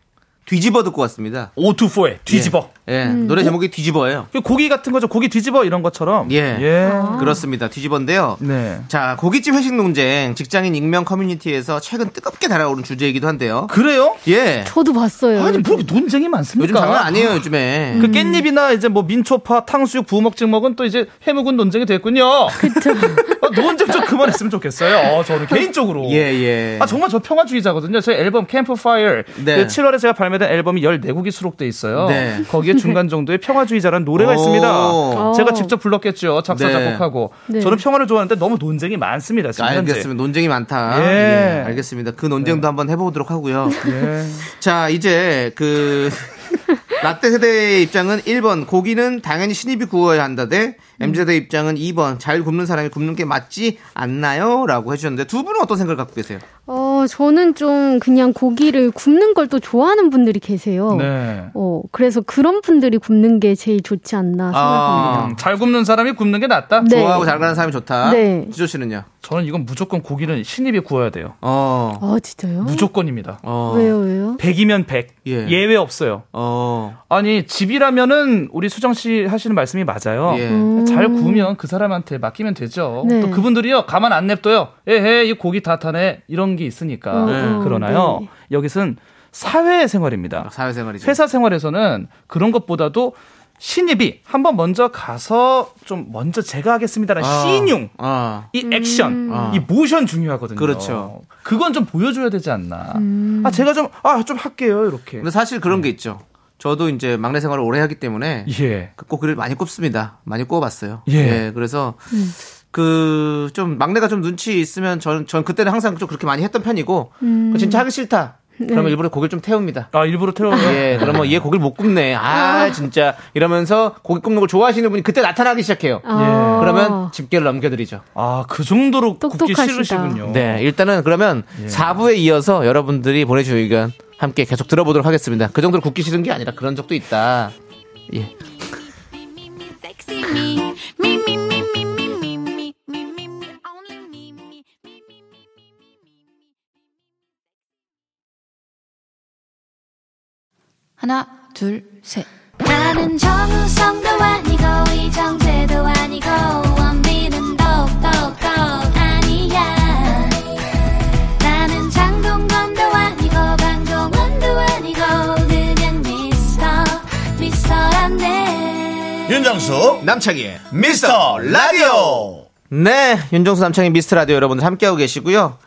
[SPEAKER 2] 뒤집어 듣고 왔습니다.
[SPEAKER 7] 오투포의 뒤집어.
[SPEAKER 2] 예, 노래 제목이 뒤집어예요.
[SPEAKER 7] 그 고기 같은 거죠. 고기 뒤집어 이런 것처럼.
[SPEAKER 2] 예.
[SPEAKER 7] 예.
[SPEAKER 2] 그렇습니다. 뒤집어인데요.
[SPEAKER 7] 네.
[SPEAKER 2] 자, 고깃집 회식 논쟁 직장인 익명 커뮤니티에서 최근 뜨겁게 달아오른 주제이기도 한데요.
[SPEAKER 7] 그래요?
[SPEAKER 2] 예.
[SPEAKER 8] 저도 봤어요.
[SPEAKER 7] 아니 뭐 이렇게 논쟁이 많습니까?
[SPEAKER 2] 요즘 장난 아니에요, 요즘에.
[SPEAKER 7] 그 깻잎이나 이제 뭐 민초파, 탕수육, 부먹, 찍먹은 또 이제 해묵은 논쟁이 됐군요.
[SPEAKER 8] 그쵸.
[SPEAKER 7] 아, 논쟁 좀 그만했으면 좋겠어요. 어, 저는 개인적으로.
[SPEAKER 2] 예, 예.
[SPEAKER 7] 아 정말 저 평화주의자거든요. 제 앨범 캠프파이어
[SPEAKER 2] 네.
[SPEAKER 7] 그 7월에 제가 발매된 앨범이 14곡이 수록돼 있어요.
[SPEAKER 2] 네.
[SPEAKER 7] 거기에 중간 정도의 평화주의자라는 노래가
[SPEAKER 2] 오.
[SPEAKER 7] 있습니다. 제가
[SPEAKER 8] 오.
[SPEAKER 7] 직접 불렀겠죠. 작사
[SPEAKER 2] 네.
[SPEAKER 7] 작곡하고.
[SPEAKER 8] 네.
[SPEAKER 7] 저는 평화를 좋아하는데 너무 논쟁이 많습니다. 지금 현재.
[SPEAKER 2] 알겠습니다. 논쟁이 많다.
[SPEAKER 7] 예.
[SPEAKER 2] 예, 알겠습니다. 그 논쟁도 한번 해보도록 하고요.
[SPEAKER 7] 예.
[SPEAKER 2] 자, 이제 그 라떼 세대의 입장은 1번 고기는 당연히 신입이 구워야 한다 대 MZ세대 입장은 2번 잘 굽는 사람이 굽는 게 맞지 않나요? 라고 해주셨는데 두 분은 어떤 생각을 갖고 계세요?
[SPEAKER 8] 어, 저는 좀 그냥 고기를 굽는 걸 또 좋아하는 분들이 계세요.
[SPEAKER 7] 네.
[SPEAKER 8] 어, 그래서 그런 분들이 굽는 게 제일 좋지 않나 생각합니다.
[SPEAKER 7] 음, 잘 굽는 사람이 굽는 게 낫다?
[SPEAKER 8] 네.
[SPEAKER 2] 좋아하고 잘 가는 사람이 좋다.
[SPEAKER 8] 네.
[SPEAKER 2] 지조 씨는요?
[SPEAKER 7] 저는 이건 무조건 고기는 신입이 구워야 돼요.
[SPEAKER 2] 어,
[SPEAKER 8] 아, 진짜요?
[SPEAKER 7] 무조건입니다.
[SPEAKER 2] 어,
[SPEAKER 8] 왜요, 왜요?
[SPEAKER 7] 100이면 100.
[SPEAKER 2] 예.
[SPEAKER 7] 예외 없어요.
[SPEAKER 2] 어,
[SPEAKER 7] 아니, 집이라면은 우리 수정 씨 하시는 말씀이 맞아요.
[SPEAKER 2] 예.
[SPEAKER 8] 음.
[SPEAKER 7] 잘 구우면 그 사람한테 맡기면 되죠.
[SPEAKER 8] 네.
[SPEAKER 7] 또 그분들이요 가만 안 냅둬요. 에헤 이 고기 다 타네 이런 게 있으니까
[SPEAKER 8] 어,
[SPEAKER 2] 어,
[SPEAKER 7] 그러나요.
[SPEAKER 8] 네.
[SPEAKER 7] 여기서는 사회 생활입니다.
[SPEAKER 2] 사회생활이죠.
[SPEAKER 7] 회사 생활에서는 그런 것보다도 신입이 한번 먼저 가서 좀 먼저 제가 하겠습니다라는
[SPEAKER 2] 아,
[SPEAKER 7] 시인용
[SPEAKER 2] 아,
[SPEAKER 7] 이 액션,
[SPEAKER 2] 아.
[SPEAKER 7] 이 모션 중요하거든요.
[SPEAKER 2] 그렇죠.
[SPEAKER 7] 그건 좀 보여줘야 되지 않나. 아 제가 좀아 좀 할게요 이렇게.
[SPEAKER 2] 근데 사실 그런 게 있죠. 저도 이제 막내 생활을 오래 하기 때문에
[SPEAKER 7] 예.
[SPEAKER 2] 그 고기를 많이 굽습니다. 많이 구워봤어요.
[SPEAKER 7] 예.
[SPEAKER 2] 그래서 그좀 막내가 좀 눈치 있으면 저는 전 그때는 항상 좀 그렇게 많이 했던 편이고 그 진짜 하기 싫다. 그러면 일부러 고기를 좀 태웁니다.
[SPEAKER 7] 아 일부러 태워요.
[SPEAKER 2] 예, 그러면 얘 고기를 못 굽네. 아, 진짜 이러면서 고기 굽는 걸 좋아하시는 분이 그때 나타나기 시작해요.
[SPEAKER 8] 아.
[SPEAKER 2] 그러면 집게를 넘겨드리죠.
[SPEAKER 7] 아 그 정도로 굽기
[SPEAKER 8] 똑똑하시다.
[SPEAKER 7] 싫으시군요.
[SPEAKER 2] 네, 일단은 그러면 4부에 이어서 여러분들이 보내주신 의견 함께 계속 들어보도록 하겠습니다. 그 정도로 굽기 싫은 게 아니라 그런 적도 있다. 예.
[SPEAKER 9] 하나, 둘, 셋.
[SPEAKER 4] 나는 정우성도 아니고 이정재도 아니고 원빈은 더욱더 아니야 나는 장동건도 아니고 강동원도 아니고 그냥 미스터 미스터란데
[SPEAKER 1] 윤정수
[SPEAKER 2] 남창희의
[SPEAKER 1] 미스터 라디오
[SPEAKER 2] 네, 윤정수 남창희 미스터 라디오 여러분들 함께하고 계시고요.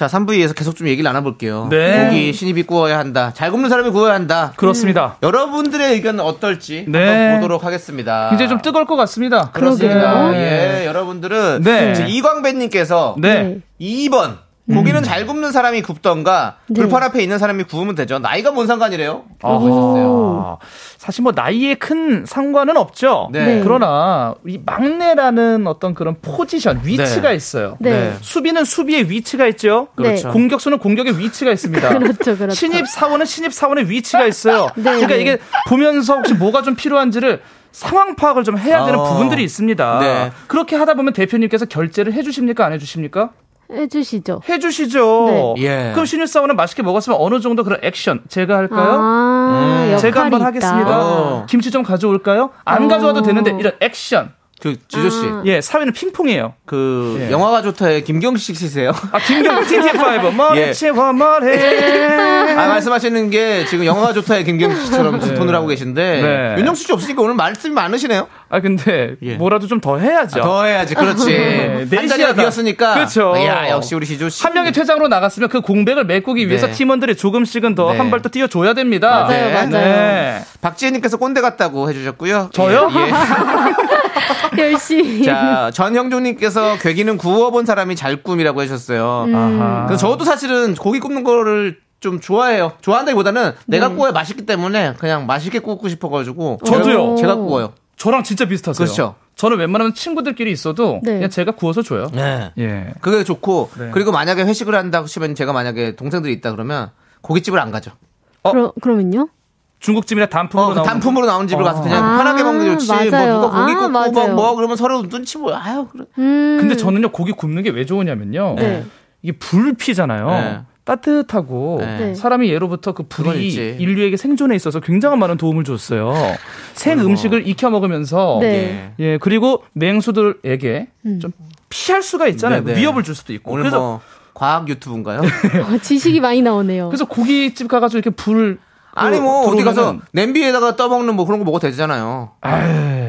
[SPEAKER 2] 자, 3부에서 계속 좀 얘기를 나눠볼게요.
[SPEAKER 7] 네.
[SPEAKER 2] 고기 신입이 구워야 한다. 잘 굽는 사람이 구워야 한다.
[SPEAKER 7] 그렇습니다.
[SPEAKER 2] 여러분들의 의견은 어떨지
[SPEAKER 7] 네.
[SPEAKER 2] 한번 보도록 하겠습니다.
[SPEAKER 7] 이제 좀 뜨거울 것 같습니다.
[SPEAKER 2] 그렇습니다.
[SPEAKER 8] 그러게요.
[SPEAKER 2] 예, 여러분들은
[SPEAKER 7] 네.
[SPEAKER 2] 이광배님께서
[SPEAKER 7] 네.
[SPEAKER 2] 2번 고기는 잘 굽는 사람이 굽던가
[SPEAKER 8] 네.
[SPEAKER 2] 불판 앞에 있는 사람이 구우면 되죠. 나이가 뭔 상관이래요?
[SPEAKER 7] 아. 사실 뭐 나이에 큰 상관은 없죠.
[SPEAKER 2] 네.
[SPEAKER 8] 네.
[SPEAKER 7] 그러나 이 막내라는 어떤 그런 포지션, 위치가
[SPEAKER 2] 네.
[SPEAKER 7] 있어요.
[SPEAKER 8] 네.
[SPEAKER 2] 네.
[SPEAKER 7] 수비는 수비의 위치가 있죠.
[SPEAKER 8] 그렇죠.
[SPEAKER 7] 공격수는 공격의 위치가 있습니다.
[SPEAKER 8] 그렇죠, 그렇죠.
[SPEAKER 7] 신입 사원은 신입 사원의 위치가 있어요.
[SPEAKER 8] 네,
[SPEAKER 7] 그러니까
[SPEAKER 8] 네.
[SPEAKER 7] 이게 보면서 혹시 뭐가 좀 필요한지를 상황 파악을 좀 해야 되는
[SPEAKER 2] 어.
[SPEAKER 7] 부분들이 있습니다.
[SPEAKER 2] 네.
[SPEAKER 7] 그렇게 하다 보면 대표님께서 결제를 해주십니까? 안 해주십니까?
[SPEAKER 8] 해주시죠.
[SPEAKER 7] 해주시죠.
[SPEAKER 2] 네. 예.
[SPEAKER 7] 그럼 신입 사원은 맛있게 먹었으면 어느 정도 그런 액션 제가 할까요?
[SPEAKER 8] 아, 역할이
[SPEAKER 7] 제가 한번
[SPEAKER 8] 있다.
[SPEAKER 7] 하겠습니다.
[SPEAKER 2] 어.
[SPEAKER 7] 김치 좀 가져올까요? 안
[SPEAKER 8] 어.
[SPEAKER 7] 가져와도 되는데 이런 액션.
[SPEAKER 2] 그 지조 씨,
[SPEAKER 8] 아.
[SPEAKER 7] 예, 사회는 핑퐁이에요.
[SPEAKER 2] 그
[SPEAKER 7] 예.
[SPEAKER 2] 영화가 좋다의 김경식 씨세요?
[SPEAKER 7] 아, 김경 TT5 머리
[SPEAKER 2] 예.
[SPEAKER 7] 치워 머리.
[SPEAKER 2] 아, 말씀하시는 게 지금 영화가 좋다의 김경식 씨처럼 톤을 하고 계신데
[SPEAKER 7] 네.
[SPEAKER 2] 윤정수 씨 없으니까 오늘 말씀이 많으시네요.
[SPEAKER 7] 아, 근데
[SPEAKER 2] 예.
[SPEAKER 7] 뭐라도 좀 더 해야죠.
[SPEAKER 2] 더 해야지, 그렇지.
[SPEAKER 7] 네,
[SPEAKER 2] 한 자리가. 비었으니까.
[SPEAKER 7] 그렇죠.
[SPEAKER 2] 야, 역시 우리 지조 씨.
[SPEAKER 7] 한 명이 퇴장으로 나갔으면 그 공백을 메꾸기 위해서
[SPEAKER 2] 네.
[SPEAKER 7] 팀원들이 조금씩은 더
[SPEAKER 2] 네.
[SPEAKER 7] 한발 더 뛰어줘야 됩니다.
[SPEAKER 8] 맞아요,
[SPEAKER 2] 네.
[SPEAKER 8] 맞아요.
[SPEAKER 7] 네.
[SPEAKER 2] 박지혜님께서 꼰대 같다고 해주셨고요.
[SPEAKER 7] 저요?
[SPEAKER 2] 예, 예.
[SPEAKER 8] 열심히.
[SPEAKER 2] 자, 전형종님께서 괴기는 구워본 사람이 잘 꿈이라고 해주셨어요.
[SPEAKER 8] 음.
[SPEAKER 7] 아하.
[SPEAKER 2] 그래서 저도 사실은 고기 굽는 거를 좀 좋아해요. 좋아한다기보다는 내가
[SPEAKER 8] 네.
[SPEAKER 2] 구워야 맛있기 때문에 그냥 맛있게 굽고 싶어가지고.
[SPEAKER 7] 저도요.
[SPEAKER 2] 제가 구워요.
[SPEAKER 7] 저랑 진짜 비슷하세요.
[SPEAKER 2] 그렇죠.
[SPEAKER 7] 저는 웬만하면 친구들끼리 있어도
[SPEAKER 8] 네.
[SPEAKER 7] 그냥 제가 구워서 줘요.
[SPEAKER 2] 네.
[SPEAKER 7] 예.
[SPEAKER 2] 그게 좋고
[SPEAKER 7] 네.
[SPEAKER 2] 그리고 만약에 회식을 한다고 치면 제가 만약에 동생들이 있다 그러면 고깃집을 안 가죠.
[SPEAKER 8] 그러, 그러면요?
[SPEAKER 7] 중국집이나 단품으로
[SPEAKER 2] 어, 그
[SPEAKER 7] 나오는
[SPEAKER 2] 단품으로 나온 집을 가서 그냥
[SPEAKER 8] 아,
[SPEAKER 2] 편하게 먹는 게 좋지. 뭐
[SPEAKER 8] 맞아요.
[SPEAKER 2] 누가 고기
[SPEAKER 8] 아,
[SPEAKER 2] 굽고 뭐,
[SPEAKER 8] 맞아요.
[SPEAKER 2] 뭐 그러면 서로 눈치 보여. 아유 그래.
[SPEAKER 8] 음.
[SPEAKER 7] 근데 저는요 고기 굽는 게 왜 좋으냐면요.
[SPEAKER 8] 네.
[SPEAKER 7] 이게 불 피잖아요.
[SPEAKER 2] 네.
[SPEAKER 7] 따뜻하고
[SPEAKER 2] 네.
[SPEAKER 7] 사람이 예로부터 그 불이. 인류에게 생존에 있어서 굉장한 많은 도움을 줬어요. 생 음식을 익혀 먹으면서
[SPEAKER 8] 네.
[SPEAKER 7] 예 그리고 맹수들에게 좀 피할 수가 있잖아요.
[SPEAKER 2] 네네.
[SPEAKER 7] 위협을 줄 수도 있고.
[SPEAKER 2] 오늘
[SPEAKER 7] 그래서
[SPEAKER 2] 뭐 과학 유튜브인가요?
[SPEAKER 8] 어, 지식이 많이 나오네요.
[SPEAKER 7] 그래서 고깃집 가가지고 이렇게 불
[SPEAKER 2] 아니 뭐 어디 가서 냄비에다가 떠먹는 뭐 그런 거 먹어도 되잖아요.
[SPEAKER 7] 에이.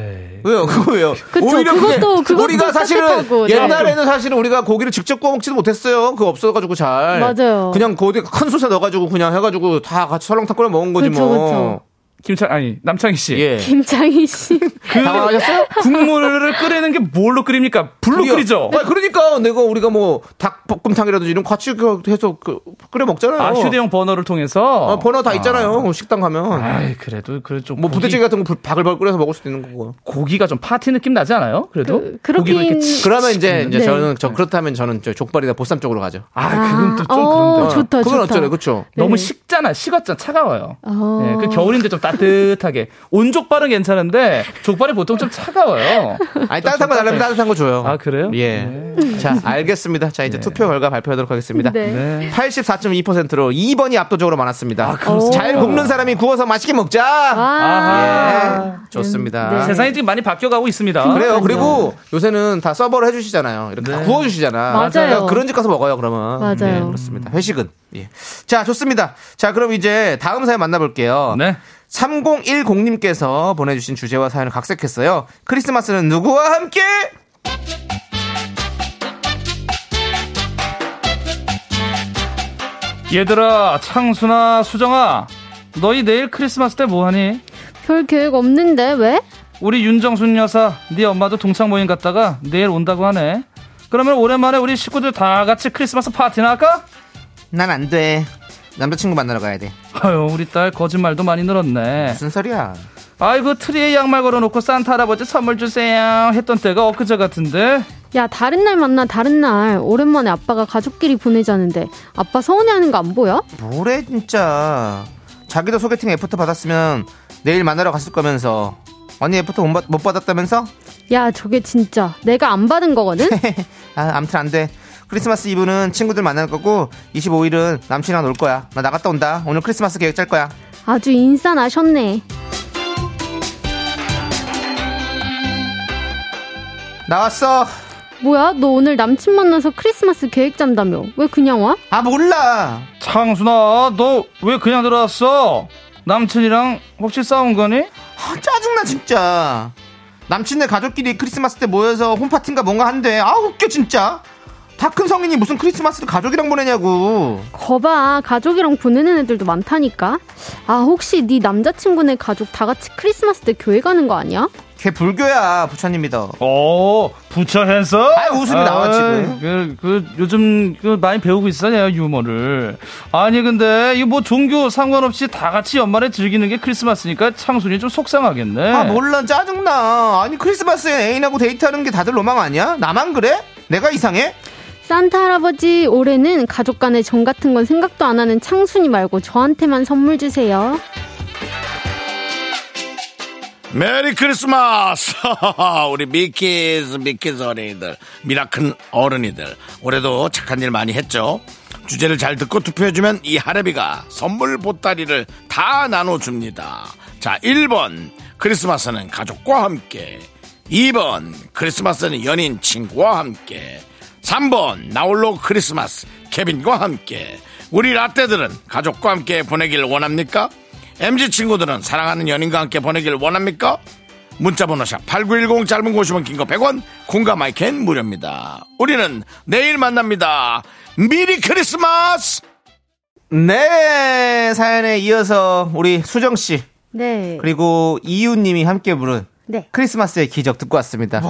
[SPEAKER 2] 왜요? 그거 왜요?
[SPEAKER 8] 그쵸,
[SPEAKER 2] 오히려
[SPEAKER 8] 그것도- 그것도
[SPEAKER 2] 우리가 사실은
[SPEAKER 8] 따뜻하고, 네.
[SPEAKER 2] 옛날에는 사실은 우리가 고기를 직접 구워 먹지도 못했어요. 그거 없어가지고 잘.
[SPEAKER 8] 맞아요.
[SPEAKER 2] 그냥 거기 큰 솥에 넣어가지고 그냥 해가지고 다 같이 설렁탕 끓여 먹은 거지
[SPEAKER 8] 그쵸,
[SPEAKER 2] 뭐.
[SPEAKER 8] 그쵸.
[SPEAKER 7] 김창 아니 남창희 씨.
[SPEAKER 2] 예.
[SPEAKER 8] 김창희 씨.
[SPEAKER 2] 당황하셨어요?
[SPEAKER 7] 국물을 끓이는 게 뭘로 끓입니까? 불로 끓이죠.
[SPEAKER 2] 아니, 그러니까 내가 우리가 뭐 닭볶음탕이라든지 이런 거 같이 그 해서 그 끓여 먹잖아요.
[SPEAKER 7] 아 휴대용 버너를 통해서.
[SPEAKER 2] 어, 버너 다 있잖아요. 식당 가면.
[SPEAKER 7] 아이 그래도 그래
[SPEAKER 2] 좀뭐
[SPEAKER 7] 고기-
[SPEAKER 2] 부대찌개 같은 거 불- 바글바글 끓여서 먹을 수도 있는 거고.
[SPEAKER 7] 고기가 좀 파티 느낌 나지 않아요? 그래도
[SPEAKER 8] 그- 그렇긴-
[SPEAKER 7] 고기도 이렇게 치-
[SPEAKER 2] 그러면 이제 이제
[SPEAKER 8] 네.
[SPEAKER 2] 저는 저 그렇다면 저는 저 족발이나 보쌈 쪽으로 가죠.
[SPEAKER 7] 아 그건 또좀
[SPEAKER 8] 어,
[SPEAKER 7] 그런데
[SPEAKER 8] 좋다,
[SPEAKER 2] 그건
[SPEAKER 8] 좋다.
[SPEAKER 2] 어쩌래, 그렇죠?
[SPEAKER 7] 너무
[SPEAKER 8] 네.
[SPEAKER 7] 식잖아 식었잖아 차가워요.
[SPEAKER 8] 어.
[SPEAKER 7] 네, 그 겨울인데 좀 따 뜻하게 온족발은 괜찮은데 족발이 보통 좀 차가워요.
[SPEAKER 2] 아니 따뜻한 거 달라면 따뜻한 거 줘요.
[SPEAKER 7] 아 그래요?
[SPEAKER 2] 예. 자 알겠습니다. 자 이제 투표 결과 발표하도록 하겠습니다.
[SPEAKER 8] 네.
[SPEAKER 7] 네.
[SPEAKER 2] 84.2%로 2번이 압도적으로 많았습니다.
[SPEAKER 7] 아?
[SPEAKER 2] 잘 볶는 사람이 구워서 맛있게 먹자.
[SPEAKER 8] 아.
[SPEAKER 2] 예, 좋습니다.
[SPEAKER 8] 네.
[SPEAKER 7] 세상이 지금 많이 바뀌어가고 있습니다.
[SPEAKER 2] 그래요. 그리고 요새는 다 서버를 해주시잖아요. 이렇게 다
[SPEAKER 7] 네.
[SPEAKER 2] 구워주시잖아.
[SPEAKER 8] 맞아요.
[SPEAKER 2] 그러니까 그런 집 가서 먹어요. 그러면.
[SPEAKER 8] 맞아요.
[SPEAKER 2] 네, 그렇습니다. 회식은. 예. 자 좋습니다. 자 그럼 이제 다음 사연 만나볼게요.
[SPEAKER 7] 네.
[SPEAKER 2] 3010님께서 보내주신 주제와 사연을 각색했어요. 크리스마스는 누구와 함께?
[SPEAKER 7] 얘들아 창순아 수정아 너희 내일 크리스마스 때 뭐하니?
[SPEAKER 8] 별 계획 없는데 왜?
[SPEAKER 7] 우리 윤정순 여사 네 엄마도 동창 모임 갔다가 내일 온다고 하네. 그러면 오랜만에 우리 식구들 다 같이 크리스마스 파티나 할까?
[SPEAKER 2] 난 안 돼. 남자친구 만나러 가야 돼.
[SPEAKER 7] 아유 우리 딸 거짓말도 많이 늘었네.
[SPEAKER 2] 무슨 소리야?
[SPEAKER 7] 아이고 트리에 양말 걸어놓고 산타 할아버지 선물 주세요 했던 때가 엊그제 같은데
[SPEAKER 8] 야 다른 날 만나 다른 날 오랜만에 아빠가 가족끼리 보내자는데 아빠 서운해하는 거 안 보여?
[SPEAKER 2] 뭐래 진짜. 자기도 소개팅 애프터 받았으면 내일 만나러 갔을 거면서. 언니 애프터 못, 받, 못 받았다면서?
[SPEAKER 8] 야 저게 진짜 내가 안 받은 거거든?
[SPEAKER 2] 아, 아무튼 안 돼. 크리스마스 이브는 친구들 만날 거고 25일은 남친이랑 놀 거야. 나 나갔다 온다. 오늘 크리스마스 계획 짤 거야.
[SPEAKER 8] 아주 인싸 나셨네
[SPEAKER 2] 나왔어.
[SPEAKER 8] 뭐야 너 오늘 남친 만나서 크리스마스 계획 짠다며 왜 그냥 와?
[SPEAKER 2] 아 몰라.
[SPEAKER 7] 창순아 너 왜 그냥 들어왔어? 남친이랑 혹시 싸운 거니?
[SPEAKER 2] 아, 짜증나 진짜. 남친네 가족끼리 크리스마스 때 모여서 홈파티인가 뭔가 한대. 아 웃겨 진짜. 다 큰 성인이 무슨 크리스마스를 가족이랑 보내냐고.
[SPEAKER 8] 거봐 가족이랑 보내는 애들도 많다니까 아 혹시 네 남자친구네 가족 다 같이 크리스마스 때 교회 가는 거 아니야?
[SPEAKER 2] 걔 불교야 부처님 믿어.
[SPEAKER 7] 오 부처 핸서?
[SPEAKER 2] 아이, 웃음이 나와, 지금.
[SPEAKER 7] 그, 그 요즘 그 많이 배우고 있어 내가 유머를. 아니 근데 이 뭐 종교 상관없이 다 같이 연말에 즐기는 게 크리스마스니까 창순이 좀 속상하겠네.
[SPEAKER 2] 아 몰라 짜증나. 아니 크리스마스에 애인하고 데이트하는 게 다들 로망 아니야? 나만 그래? 내가 이상해?
[SPEAKER 8] 산타 할아버지 올해는 가족 간의 정 같은 건 생각도 안 하는 창순이 말고 저한테만 선물 주세요
[SPEAKER 1] Merry Christmas! 우리 미키즈, 미키즈 어린이들, 미라큰 어른이들. 올해도 착한 일 많이 했죠? 주제를 잘 듣고 투표해주면 이 하레비가 선물 보따리를 다 나눠줍니다. 자, 1번. 크리스마스는 가족과 함께. 2번. 크리스마스는 연인, 친구와 함께. 3번. 나홀로 크리스마스. 케빈과 함께. 우리 라떼들은 가족과 함께 보내길 원합니까? MG 친구들은 사랑하는 연인과 함께 보내길 원합니까? 문자번호 샵 8910 짧은 거 50원 긴 거 100원 콩과 마이캔 무료입니다. 우리는 내일 만납니다. 미리 크리스마스!
[SPEAKER 2] 네 사연에 이어서 우리 수정 씨
[SPEAKER 8] 네
[SPEAKER 2] 그리고 이유님이 함께 부른
[SPEAKER 8] 네.
[SPEAKER 2] 크리스마스의 기적 듣고 왔습니다.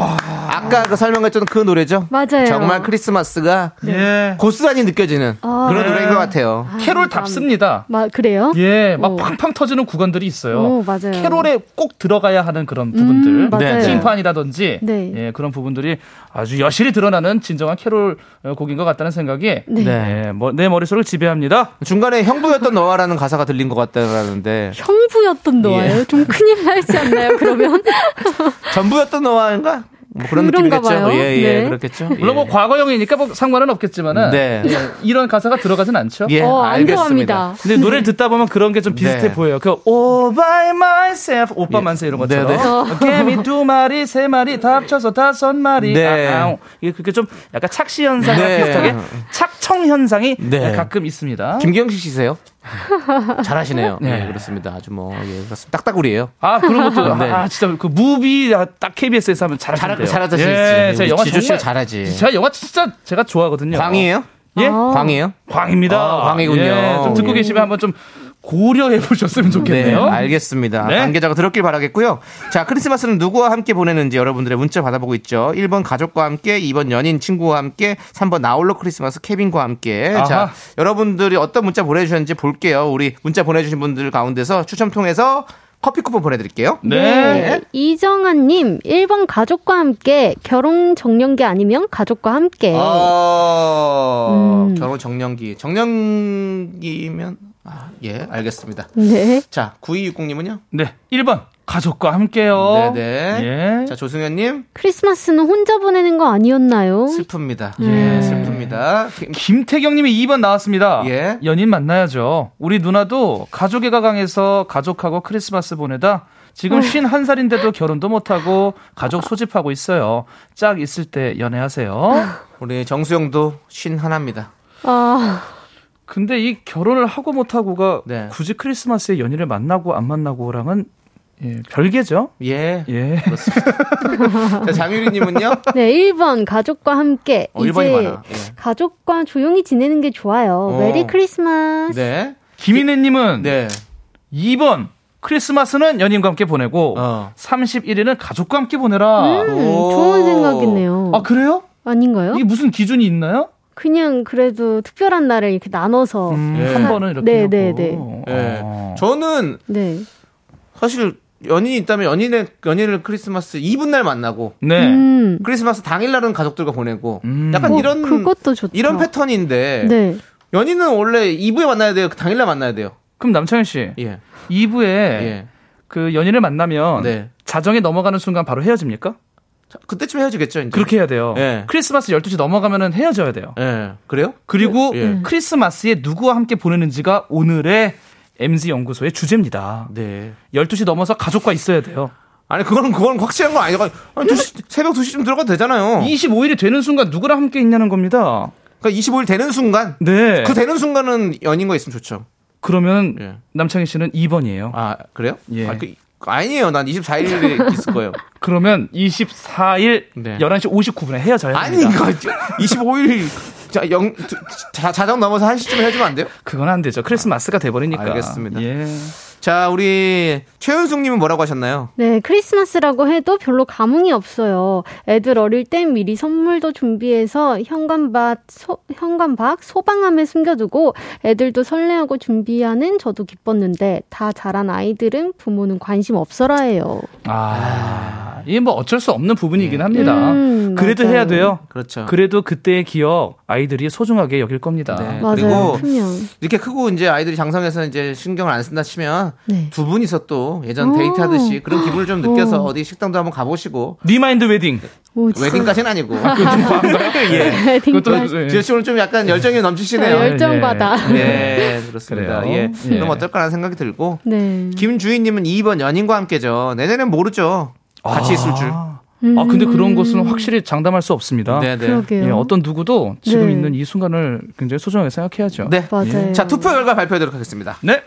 [SPEAKER 2] 아까 그 설명했던 그 노래죠?
[SPEAKER 8] 맞아요.
[SPEAKER 2] 정말 크리스마스가
[SPEAKER 7] 예.
[SPEAKER 2] 고스란히 느껴지는
[SPEAKER 8] 아.
[SPEAKER 2] 그런 노래인 것 같아요.
[SPEAKER 7] 캐롤 답습니다.
[SPEAKER 8] 마, 그래요?
[SPEAKER 7] 예, 막
[SPEAKER 8] 오.
[SPEAKER 7] 팡팡 터지는 구간들이 있어요.
[SPEAKER 8] 오, 맞아요.
[SPEAKER 7] 캐롤에 꼭 들어가야 하는 그런 부분들.
[SPEAKER 8] 음, 맞아요.
[SPEAKER 2] 네.
[SPEAKER 7] 심판이라든지
[SPEAKER 8] 네.
[SPEAKER 7] 예, 그런 부분들이 아주 여실히 드러나는 진정한 캐롤 어, 곡인 것 같다는 생각이
[SPEAKER 8] 네.
[SPEAKER 7] 예, 뭐, 내 머릿속을 지배합니다.
[SPEAKER 2] 중간에 형부였던 너와라는 가사가 들린 것 같다는데
[SPEAKER 8] 형부였던 너예요? 좀 큰일 나지 않나요, 그러면?
[SPEAKER 2] 전부였던 너와인가? 뭐 그런 느낌이겠죠.
[SPEAKER 8] 봐요.
[SPEAKER 2] 예, 예,
[SPEAKER 8] 네.
[SPEAKER 2] 그렇겠죠.
[SPEAKER 7] 물론 뭐
[SPEAKER 2] 예.
[SPEAKER 7] 과거형이니까 뭐 상관은 없겠지만은
[SPEAKER 2] 네.
[SPEAKER 7] 예, 이런 가사가 들어가진 않죠.
[SPEAKER 2] 예,
[SPEAKER 8] 어, 안
[SPEAKER 2] 알겠습니다.
[SPEAKER 7] 근데 노래를 듣다 보면 그런 게 좀 비슷해
[SPEAKER 2] 네.
[SPEAKER 7] 보여요. 그 All by myself 오빠
[SPEAKER 2] 예.
[SPEAKER 7] 만세 이런 것처럼 어,
[SPEAKER 2] 네, 네.
[SPEAKER 7] 개미 두 마리 세 마리 다 합쳐서 다섯 마리
[SPEAKER 2] 네.
[SPEAKER 7] 아, 아, 이게 그게 좀 약간 착시 현상과
[SPEAKER 2] 네.
[SPEAKER 7] 비슷하게 착청 현상이
[SPEAKER 2] 네.
[SPEAKER 7] 가끔 있습니다.
[SPEAKER 2] 김경식 씨세요? 잘하시네요.
[SPEAKER 7] 네.
[SPEAKER 2] 네. 그렇습니다. 아주 뭐 예, 그렇습니다. 딱따구리예요.
[SPEAKER 7] 아 그런 것도
[SPEAKER 2] 네.
[SPEAKER 7] 아 진짜 그 무비 아, 딱 KBS에서 하면 잘하시대요.
[SPEAKER 2] 잘- 잘하시지.
[SPEAKER 7] 예, 제가 영화 정말
[SPEAKER 2] 잘하지.
[SPEAKER 7] 제가 영화 진짜 제가 좋아하거든요.
[SPEAKER 2] 광이에요?
[SPEAKER 7] 예?
[SPEAKER 8] 아.
[SPEAKER 2] 광이에요?
[SPEAKER 7] 광입니다.
[SPEAKER 2] 아, 광이군요.
[SPEAKER 7] 예, 좀 듣고
[SPEAKER 2] 예.
[SPEAKER 7] 계시면 한번 좀 고려해 보셨으면 좋겠네요.
[SPEAKER 2] 네, 알겠습니다.
[SPEAKER 7] 네.
[SPEAKER 2] 관계자가 들었길 바라겠고요. 자, 크리스마스는 누구와 함께 보내는지 여러분들의 문자 받아보고 있죠. 1번 가족과 함께, 2번 연인 친구와 함께, 3번 나홀로 크리스마스 케빈과 함께.
[SPEAKER 7] 아하.
[SPEAKER 2] 자, 여러분들이 어떤 문자 보내주셨는지 볼게요. 우리 문자 보내주신 분들 가운데서 추첨 통해서 커피 쿠폰 보내드릴게요.
[SPEAKER 7] 네.
[SPEAKER 8] 이정아님, 1번 가족과 함께, 결혼 정년기 아니면 가족과 함께.
[SPEAKER 2] 어,
[SPEAKER 8] 음.
[SPEAKER 2] 결혼 정년기. 정년기면, 아, 예, 알겠습니다.
[SPEAKER 8] 네.
[SPEAKER 2] 자, 9260님은요?
[SPEAKER 7] 네. 1번 가족과 함께요.
[SPEAKER 2] 네네.
[SPEAKER 7] 예.
[SPEAKER 2] 자, 조승현님,
[SPEAKER 8] 크리스마스는 혼자 보내는 거 아니었나요?
[SPEAKER 2] 슬픕니다.
[SPEAKER 8] 네.
[SPEAKER 2] 예, 슬픕니다.
[SPEAKER 7] 김태경님이 2번 나왔습니다.
[SPEAKER 2] 예.
[SPEAKER 7] 연인 만나야죠. 우리 누나도 가족의 가강에서 가족하고 크리스마스 보내다 지금 51살인데도 결혼도 못하고 가족 소집하고 있어요. 짝 있을 때 연애하세요.
[SPEAKER 2] 우리 정수영도 신 하나입니다.
[SPEAKER 8] 아,
[SPEAKER 7] 근데 이 결혼을 하고 못 하고가
[SPEAKER 2] 네.
[SPEAKER 7] 굳이 크리스마스에 연인을 만나고 안 만나고랑은 예, 별개죠.
[SPEAKER 2] 예.
[SPEAKER 7] 예.
[SPEAKER 2] 자, 장유리님은요?
[SPEAKER 8] 네, 1번 가족과 함께.
[SPEAKER 2] 어, 1번이
[SPEAKER 8] 이제
[SPEAKER 2] 많아. 예.
[SPEAKER 8] 가족과 조용히 지내는 게 좋아요.
[SPEAKER 2] 어.
[SPEAKER 8] 메리 크리스마스.
[SPEAKER 2] 네.
[SPEAKER 7] 김인혜님은
[SPEAKER 2] 네.
[SPEAKER 7] 2번 크리스마스는 연인과 함께 보내고
[SPEAKER 2] 어.
[SPEAKER 7] 31일은 가족과 함께 보내라.
[SPEAKER 8] 음,
[SPEAKER 2] 오.
[SPEAKER 8] 좋은 생각이네요.
[SPEAKER 7] 아 그래요?
[SPEAKER 8] 아닌가요?
[SPEAKER 7] 이게 무슨 기준이 있나요?
[SPEAKER 8] 그냥 그래도 특별한 날을 이렇게 나눠서.
[SPEAKER 7] 음,
[SPEAKER 2] 예.
[SPEAKER 7] 한 번은 이렇게
[SPEAKER 8] 네,
[SPEAKER 7] 하고.
[SPEAKER 8] 네, 네.
[SPEAKER 2] 예.
[SPEAKER 7] 어.
[SPEAKER 2] 저는
[SPEAKER 8] 네.
[SPEAKER 2] 사실 연인이 있다면 연인의, 연인을 크리스마스 이브 날 만나고
[SPEAKER 7] 네.
[SPEAKER 8] 음.
[SPEAKER 2] 크리스마스 당일날은 가족들과 보내고
[SPEAKER 7] 음.
[SPEAKER 2] 약간
[SPEAKER 8] 어,
[SPEAKER 2] 이런
[SPEAKER 8] 그것도 좋다.
[SPEAKER 2] 이런 패턴인데
[SPEAKER 8] 네.
[SPEAKER 2] 연인은 원래 이브에 만나야 돼요. 당일날 만나야 돼요.
[SPEAKER 7] 그럼 남창현 씨
[SPEAKER 2] 예.
[SPEAKER 7] 2부에
[SPEAKER 2] 예.
[SPEAKER 7] 그 연인을 만나면
[SPEAKER 2] 네.
[SPEAKER 7] 자정에 넘어가는 순간 바로 헤어집니까?
[SPEAKER 2] 자, 그때쯤 헤어지겠죠, 이제.
[SPEAKER 7] 그렇게 해야 돼요.
[SPEAKER 2] 예.
[SPEAKER 7] 크리스마스 12시 넘어가면은 헤어져야 돼요.
[SPEAKER 2] 예. 그래요?
[SPEAKER 7] 그리고
[SPEAKER 2] 예.
[SPEAKER 7] 크리스마스에 누구와 함께 보내는지가 오늘의 MZ 연구소의 주제입니다.
[SPEAKER 2] 네.
[SPEAKER 7] 12시 넘어서 가족과 있어야 돼요.
[SPEAKER 2] 아니, 그거는, 그건 확실한 건 아니고, 아니, 2시, 새벽 2시쯤 들어가도 되잖아요.
[SPEAKER 7] 25일이 되는 순간 누구랑 함께 있냐는 겁니다.
[SPEAKER 2] 그러니까 25일 되는 순간,
[SPEAKER 7] 네.
[SPEAKER 2] 그 되는 순간은 연인과 있으면 좋죠.
[SPEAKER 7] 그러면
[SPEAKER 2] 예.
[SPEAKER 7] 남창희 씨는 2번이에요.
[SPEAKER 2] 아, 그래요?
[SPEAKER 7] 예.
[SPEAKER 2] 아, 그, 아니에요. 난 24일에 있을 거예요.
[SPEAKER 7] 그러면 24일
[SPEAKER 2] 네.
[SPEAKER 7] 11시 59분에 헤어져야
[SPEAKER 2] 아니. 이거 25일, 자, 영, 자, 자정 넘어서 1시쯤 해주면 안 돼요?
[SPEAKER 7] 그건 안 되죠. 크리스마스가 돼버리니까.
[SPEAKER 2] 알겠습니다.
[SPEAKER 7] 예.
[SPEAKER 2] 자, 우리 최윤숙님은 뭐라고 하셨나요?
[SPEAKER 8] 네, 크리스마스라고 해도 별로 감흥이 없어요. 애들 어릴 땐 미리 선물도 준비해서 현관밭, 소, 현관박 소방함에 숨겨두고 애들도 설레하고 준비하는 저도 기뻤는데 다 자란 아이들은 부모는 관심 없어라 해요.
[SPEAKER 7] 아, 이게 뭐 어쩔 수 없는 부분이긴 합니다.
[SPEAKER 8] 음,
[SPEAKER 7] 그래도
[SPEAKER 8] 맞아요.
[SPEAKER 7] 해야 돼요.
[SPEAKER 2] 그렇죠.
[SPEAKER 7] 그래도 그때의 기억 아이들이 소중하게 여길 겁니다.
[SPEAKER 2] 네.
[SPEAKER 8] 맞아요.
[SPEAKER 2] 그리고
[SPEAKER 8] 크면.
[SPEAKER 2] 이렇게 크고 이제 아이들이 장성해서 이제 신경을 안 쓴다 치면
[SPEAKER 8] 네.
[SPEAKER 2] 두 분이서 또 예전
[SPEAKER 8] 오.
[SPEAKER 2] 데이트하듯이 그런 기분을 좀 느껴서
[SPEAKER 8] 오.
[SPEAKER 2] 어디 식당도 한번 가보시고
[SPEAKER 7] remind wedding.
[SPEAKER 8] 오.
[SPEAKER 2] wedding까지는 아니고
[SPEAKER 7] 예.
[SPEAKER 8] wedding까지.
[SPEAKER 7] 그것도- 예.
[SPEAKER 2] 지효 씨 오늘 좀 약간 열정이 넘치시네요.
[SPEAKER 8] 아, 열정받아.
[SPEAKER 2] 네, 그렇습니다. 예.
[SPEAKER 7] 예.
[SPEAKER 2] 그럼 어떨까라는 생각이 들고
[SPEAKER 8] 네.
[SPEAKER 2] 김주희님은 2번 연인과 함께죠. 내년엔 모르죠. 같이 있을 줄.
[SPEAKER 7] 아, 아, 근데 그런 것은 확실히 장담할 수 없습니다.
[SPEAKER 2] 네, 네.
[SPEAKER 8] 그러게요.
[SPEAKER 7] 예, 어떤 누구도 지금
[SPEAKER 8] 네.
[SPEAKER 7] 있는 이 순간을 굉장히 소중하게 생각해야죠.
[SPEAKER 2] 네.
[SPEAKER 8] 맞아요.
[SPEAKER 2] 자, 투표 결과 발표하도록 하겠습니다.
[SPEAKER 7] 네.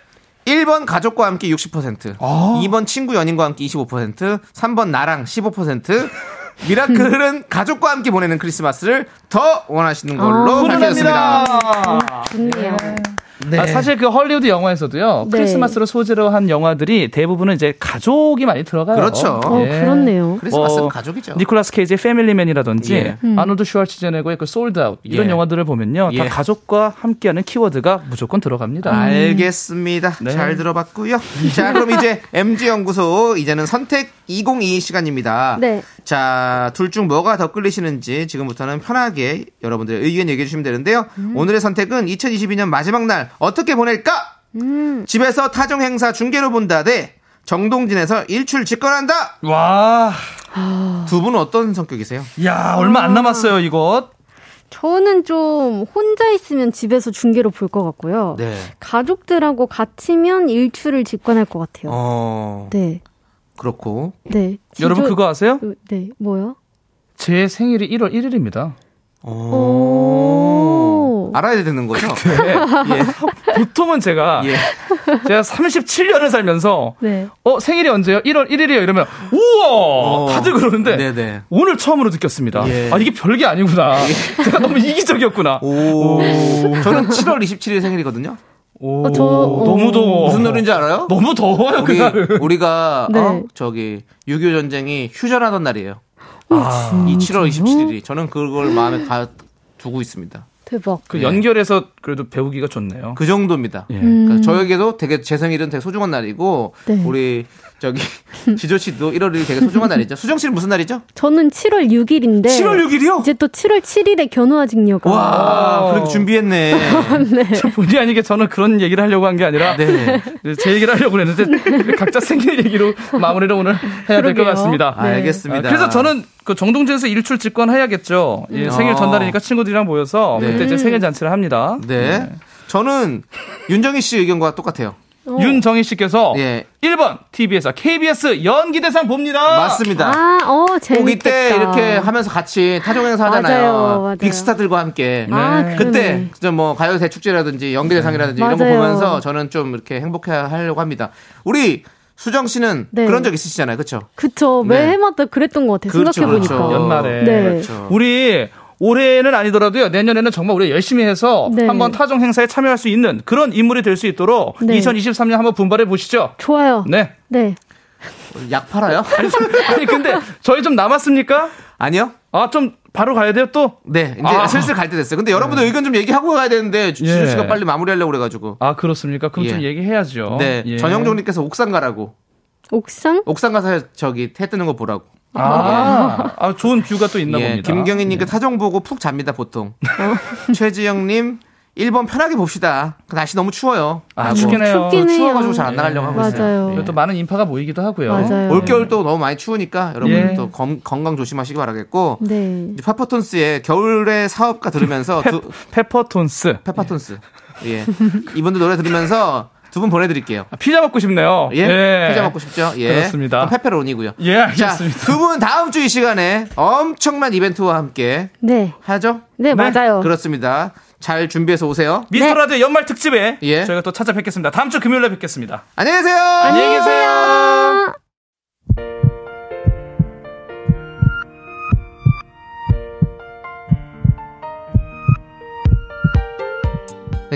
[SPEAKER 2] 1번 가족과 함께 60%,
[SPEAKER 7] 아.
[SPEAKER 2] 2번 친구 연인과 함께 25%, 3번 나랑 15%, 미라클은 가족과 함께 보내는 크리스마스를 더 원하시는 걸로
[SPEAKER 8] 아,
[SPEAKER 2] 밝혀졌습니다.
[SPEAKER 8] 좋네요.
[SPEAKER 7] 아, 사실 그 헐리우드 영화에서도요.
[SPEAKER 8] 네.
[SPEAKER 7] 크리스마스로 소재로 한 영화들이 대부분은 이제 가족이 많이 들어가요.
[SPEAKER 2] 그렇죠.
[SPEAKER 8] 어,
[SPEAKER 7] 예.
[SPEAKER 8] 그렇네요.
[SPEAKER 2] 크리스마스는
[SPEAKER 7] 어,
[SPEAKER 2] 가족이죠.
[SPEAKER 7] 니콜라스 케이지의 패밀리맨이라든지
[SPEAKER 2] 예.
[SPEAKER 7] 아놀드 슈왈츠제네거의 그 솔드아웃 이런
[SPEAKER 2] 예.
[SPEAKER 7] 영화들을 보면요.
[SPEAKER 2] 예.
[SPEAKER 7] 다 가족과 함께하는 키워드가 무조건 들어갑니다.
[SPEAKER 2] 알겠습니다.
[SPEAKER 7] 네.
[SPEAKER 2] 잘 들어봤고요. 자, 그럼 이제 MG 연구소 이제는 선택 2022 시간입니다.
[SPEAKER 8] 네.
[SPEAKER 2] 자, 둘 중 뭐가 더 끌리시는지 지금부터는 편하게 여러분들의 의견 얘기해 주시면 되는데요. 오늘의 선택은 2022년 마지막 날 어떻게 보낼까? 집에서 타종 행사 중계로 본다 대 정동진에서 일출 직관한다.
[SPEAKER 7] 와.
[SPEAKER 2] 두 분은 어떤 성격이세요?
[SPEAKER 7] 야 얼마 안 남았어요 이것.
[SPEAKER 8] 저는 좀 혼자 있으면 집에서 중계로 볼 것 같고요.
[SPEAKER 2] 네.
[SPEAKER 8] 가족들하고 같이면 일출을 직관할 것 같아요.
[SPEAKER 2] 어,
[SPEAKER 8] 네.
[SPEAKER 2] 그렇고.
[SPEAKER 8] 네.
[SPEAKER 7] 여러분
[SPEAKER 8] 지조-
[SPEAKER 7] 그거 아세요?
[SPEAKER 8] 그- 네. 뭐요?
[SPEAKER 7] 제 생일이 1월 1일입니다.
[SPEAKER 8] 오.
[SPEAKER 2] 알아야 되는 거죠?
[SPEAKER 7] 예. 보통은 제가
[SPEAKER 2] 예.
[SPEAKER 7] 제가 37년을 살면서
[SPEAKER 8] 네.
[SPEAKER 7] 어 생일이 언제요? 1월 1일이요. 이러면 우와
[SPEAKER 2] 어.
[SPEAKER 7] 다들 그러는데
[SPEAKER 2] 네네.
[SPEAKER 7] 오늘 처음으로 느꼈습니다.
[SPEAKER 2] 예.
[SPEAKER 7] 아 이게 별게 아니구나. 제가 너무 이기적이었구나.
[SPEAKER 2] 오. 저는 7월 27일 생일이거든요.
[SPEAKER 7] 오,
[SPEAKER 8] 어, 저- 어.
[SPEAKER 7] 너무 더워.
[SPEAKER 2] 무슨 노래인지 알아요?
[SPEAKER 7] 너무 더워요
[SPEAKER 2] 우리,
[SPEAKER 7] 그날은.
[SPEAKER 2] 우리가,
[SPEAKER 8] 네.
[SPEAKER 2] 어? 저기, 6.25 전쟁이 휴전하던 날이에요.
[SPEAKER 7] 아,
[SPEAKER 2] 이 7월 27일이. 저는 그걸 마음에 가, 두고 있습니다.
[SPEAKER 8] 대박.
[SPEAKER 7] 그 연결해서 그래도 배우기가 좋네요.
[SPEAKER 2] 그 정도입니다.
[SPEAKER 7] 예.
[SPEAKER 2] 그러니까 저에게도 되게 제 생일은 되게 소중한 날이고,
[SPEAKER 8] 네.
[SPEAKER 2] 우리, 저기, 지조 씨도 1월 1일 되게 소중한 날이죠. 수정 씨는 무슨 날이죠?
[SPEAKER 8] 저는 7월 6일인데
[SPEAKER 2] 7월 6일이요?
[SPEAKER 8] 이제 또 7월 7일에 견우아직녀가
[SPEAKER 2] 와, 그렇게 준비했네.
[SPEAKER 7] 저 본의 아니게 저는 그런 얘기를 하려고 한 게 아니라
[SPEAKER 2] 네.
[SPEAKER 7] 제 얘기를 하려고 했는데 각자 생일 얘기로 마무리를 오늘 해야 될 것. 같습니다.
[SPEAKER 2] 아, 알겠습니다.
[SPEAKER 7] 아, 그래서 저는 그 정동진에서 일출 직관 해야겠죠. 예, 생일
[SPEAKER 2] 어.
[SPEAKER 7] 전날이니까 친구들이랑 모여서
[SPEAKER 2] 네.
[SPEAKER 7] 그때 이제 생일 잔치를 합니다.
[SPEAKER 2] 네. 저는 윤정희 씨 의견과 똑같아요.
[SPEAKER 7] 윤정희 씨께서
[SPEAKER 2] 예.
[SPEAKER 7] 1번 TBS, KBS 연기대상 봅니다.
[SPEAKER 2] 맞습니다.
[SPEAKER 8] 아, 어,
[SPEAKER 2] 꼭
[SPEAKER 8] 재밌겠다.
[SPEAKER 2] 이때 이렇게 하면서 같이 타종 행사 하잖아요.
[SPEAKER 8] 맞아요, 맞아요.
[SPEAKER 2] 빅스타들과 함께.
[SPEAKER 8] 아,
[SPEAKER 7] 네.
[SPEAKER 2] 그때
[SPEAKER 8] 그러네.
[SPEAKER 2] 진짜 뭐 가요 대 축제라든지 연기대상이라든지 이런 거
[SPEAKER 8] 맞아요.
[SPEAKER 2] 보면서 저는 좀 이렇게 행복해 하려고 합니다. 우리 수정 씨는
[SPEAKER 8] 네.
[SPEAKER 2] 그런 적 있으시잖아요. 그렇죠?
[SPEAKER 8] 그쵸.
[SPEAKER 2] 네.
[SPEAKER 8] 매해마다 그랬던 것 같아요.
[SPEAKER 2] 그렇죠,
[SPEAKER 8] 생각해 보니까.
[SPEAKER 2] 그렇죠.
[SPEAKER 7] 연말에.
[SPEAKER 8] 네.
[SPEAKER 2] 그렇죠.
[SPEAKER 7] 우리 올해는 아니더라도요 내년에는 정말 우리 가 열심히 해서
[SPEAKER 8] 네.
[SPEAKER 7] 한번 타종 행사에 참여할 수 있는 그런 인물이 될 수 있도록
[SPEAKER 8] 네.
[SPEAKER 7] 2023년 한번 분발해 보시죠.
[SPEAKER 8] 좋아요.
[SPEAKER 7] 네.
[SPEAKER 8] 네.
[SPEAKER 2] 약 팔아요?
[SPEAKER 7] 아니 근데 저희 좀 남았습니까?
[SPEAKER 2] 아니요.
[SPEAKER 7] 아좀 바로 가야 돼요 또?
[SPEAKER 2] 네, 이제
[SPEAKER 7] 아.
[SPEAKER 2] 슬슬 갈 때 됐어요. 근데 여러분들 의견 좀 얘기하고 가야 되는데 주- 지조
[SPEAKER 7] 예.
[SPEAKER 2] 씨가 빨리 마무리하려고 그래가지고.
[SPEAKER 7] 아 그렇습니까? 그럼
[SPEAKER 2] 예.
[SPEAKER 7] 좀 얘기해야죠.
[SPEAKER 2] 네,
[SPEAKER 7] 예.
[SPEAKER 2] 전영종님께서 옥상 가라고.
[SPEAKER 8] 옥상?
[SPEAKER 2] 옥상 가서 저기 해 뜨는 거 보라고.
[SPEAKER 7] 아, 아, 좋은 뷰가 또 있나
[SPEAKER 2] 예,
[SPEAKER 7] 봅니다.
[SPEAKER 2] 김경희님께 타종 보고 푹 잡니다 보통. 최지영님 1번 편하게 봅시다. 날씨 너무 추워요.
[SPEAKER 7] 아,
[SPEAKER 2] 하고.
[SPEAKER 7] 춥긴 해요.
[SPEAKER 8] 춥긴 해요.
[SPEAKER 2] 추워가지고 잘 안 나가려고 하고 있어요.
[SPEAKER 8] 맞아요.
[SPEAKER 7] 이것도 많은 인파가 모이기도 하고요.
[SPEAKER 8] 맞아요.
[SPEAKER 2] 올겨울 또 너무 많이 추우니까 여러분
[SPEAKER 7] 예.
[SPEAKER 2] 또 검- 건강 조심하시기 바라겠고
[SPEAKER 8] 네.
[SPEAKER 2] 이제 페퍼톤스의 겨울의 사업가 들으면서
[SPEAKER 7] 페,
[SPEAKER 2] 두,
[SPEAKER 7] 페퍼톤스.
[SPEAKER 2] 페퍼톤스 예 이분들 노래 들으면서 두 분 보내드릴게요.
[SPEAKER 7] 아, 피자 먹고 싶네요.
[SPEAKER 2] 예, 피자 먹고 싶죠? 예,
[SPEAKER 7] 그렇습니다.
[SPEAKER 2] 페페로니고요.
[SPEAKER 7] 예, 알겠습니다.
[SPEAKER 2] 자, 두분 다음 주 이 시간에 엄청난 이벤트와 함께
[SPEAKER 8] 네.
[SPEAKER 2] 하죠?
[SPEAKER 8] 네, 맞아요.
[SPEAKER 2] 그렇습니다. 잘 준비해서 오세요.
[SPEAKER 7] 미스터
[SPEAKER 8] 네.
[SPEAKER 7] 라디오 연말 특집에
[SPEAKER 2] 예.
[SPEAKER 7] 저희가 또 찾아뵙겠습니다. 다음 주 금요일에 뵙겠습니다.
[SPEAKER 2] 안녕히 계세요.
[SPEAKER 7] 안녕히 계세요.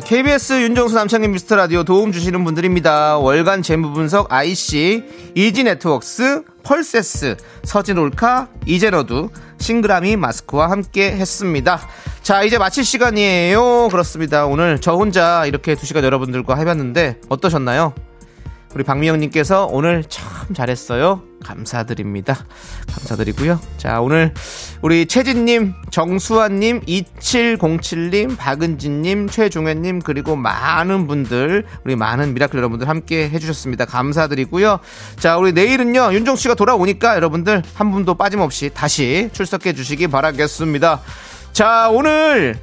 [SPEAKER 2] KBS 윤정수 남창인 미스터 라디오 도움 주시는 분들입니다. 월간 재무 분석 IC, 이지 네트웍스, 펄세스, 서진 올카, 이제너두, 싱그라미 마스크와 함께 했습니다. 자, 이제 마칠 시간이에요. 그렇습니다. 오늘 저 혼자 이렇게 두 시간 여러분들과 해봤는데 어떠셨나요? 우리 박미영님께서 오늘 참 잘했어요. 감사드립니다. 감사드리고요. 자, 오늘 우리 채진님, 정수환님, 2707님, 박은진님, 최종현님, 그리고 많은 분들, 우리 많은 미라클 여러분들 함께 해주셨습니다. 감사드리고요. 자, 우리 내일은요, 윤정수 씨가 돌아오니까 여러분들 한 분도 빠짐없이 다시 출석해 주시기 바라겠습니다. 자, 오늘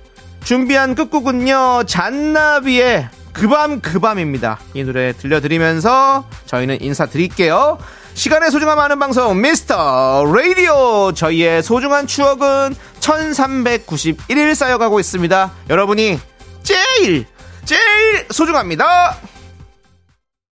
[SPEAKER 2] 준비한 끝곡은요, 잔나비의 그밤 그밤입니다. 이 노래 들려드리면서 저희는 인사드릴게요. 시간의 소중함 아는 방송 미스터 라디오 저희의 소중한 추억은 1391일 쌓여가고 있습니다. 여러분이 제일 제일 소중합니다.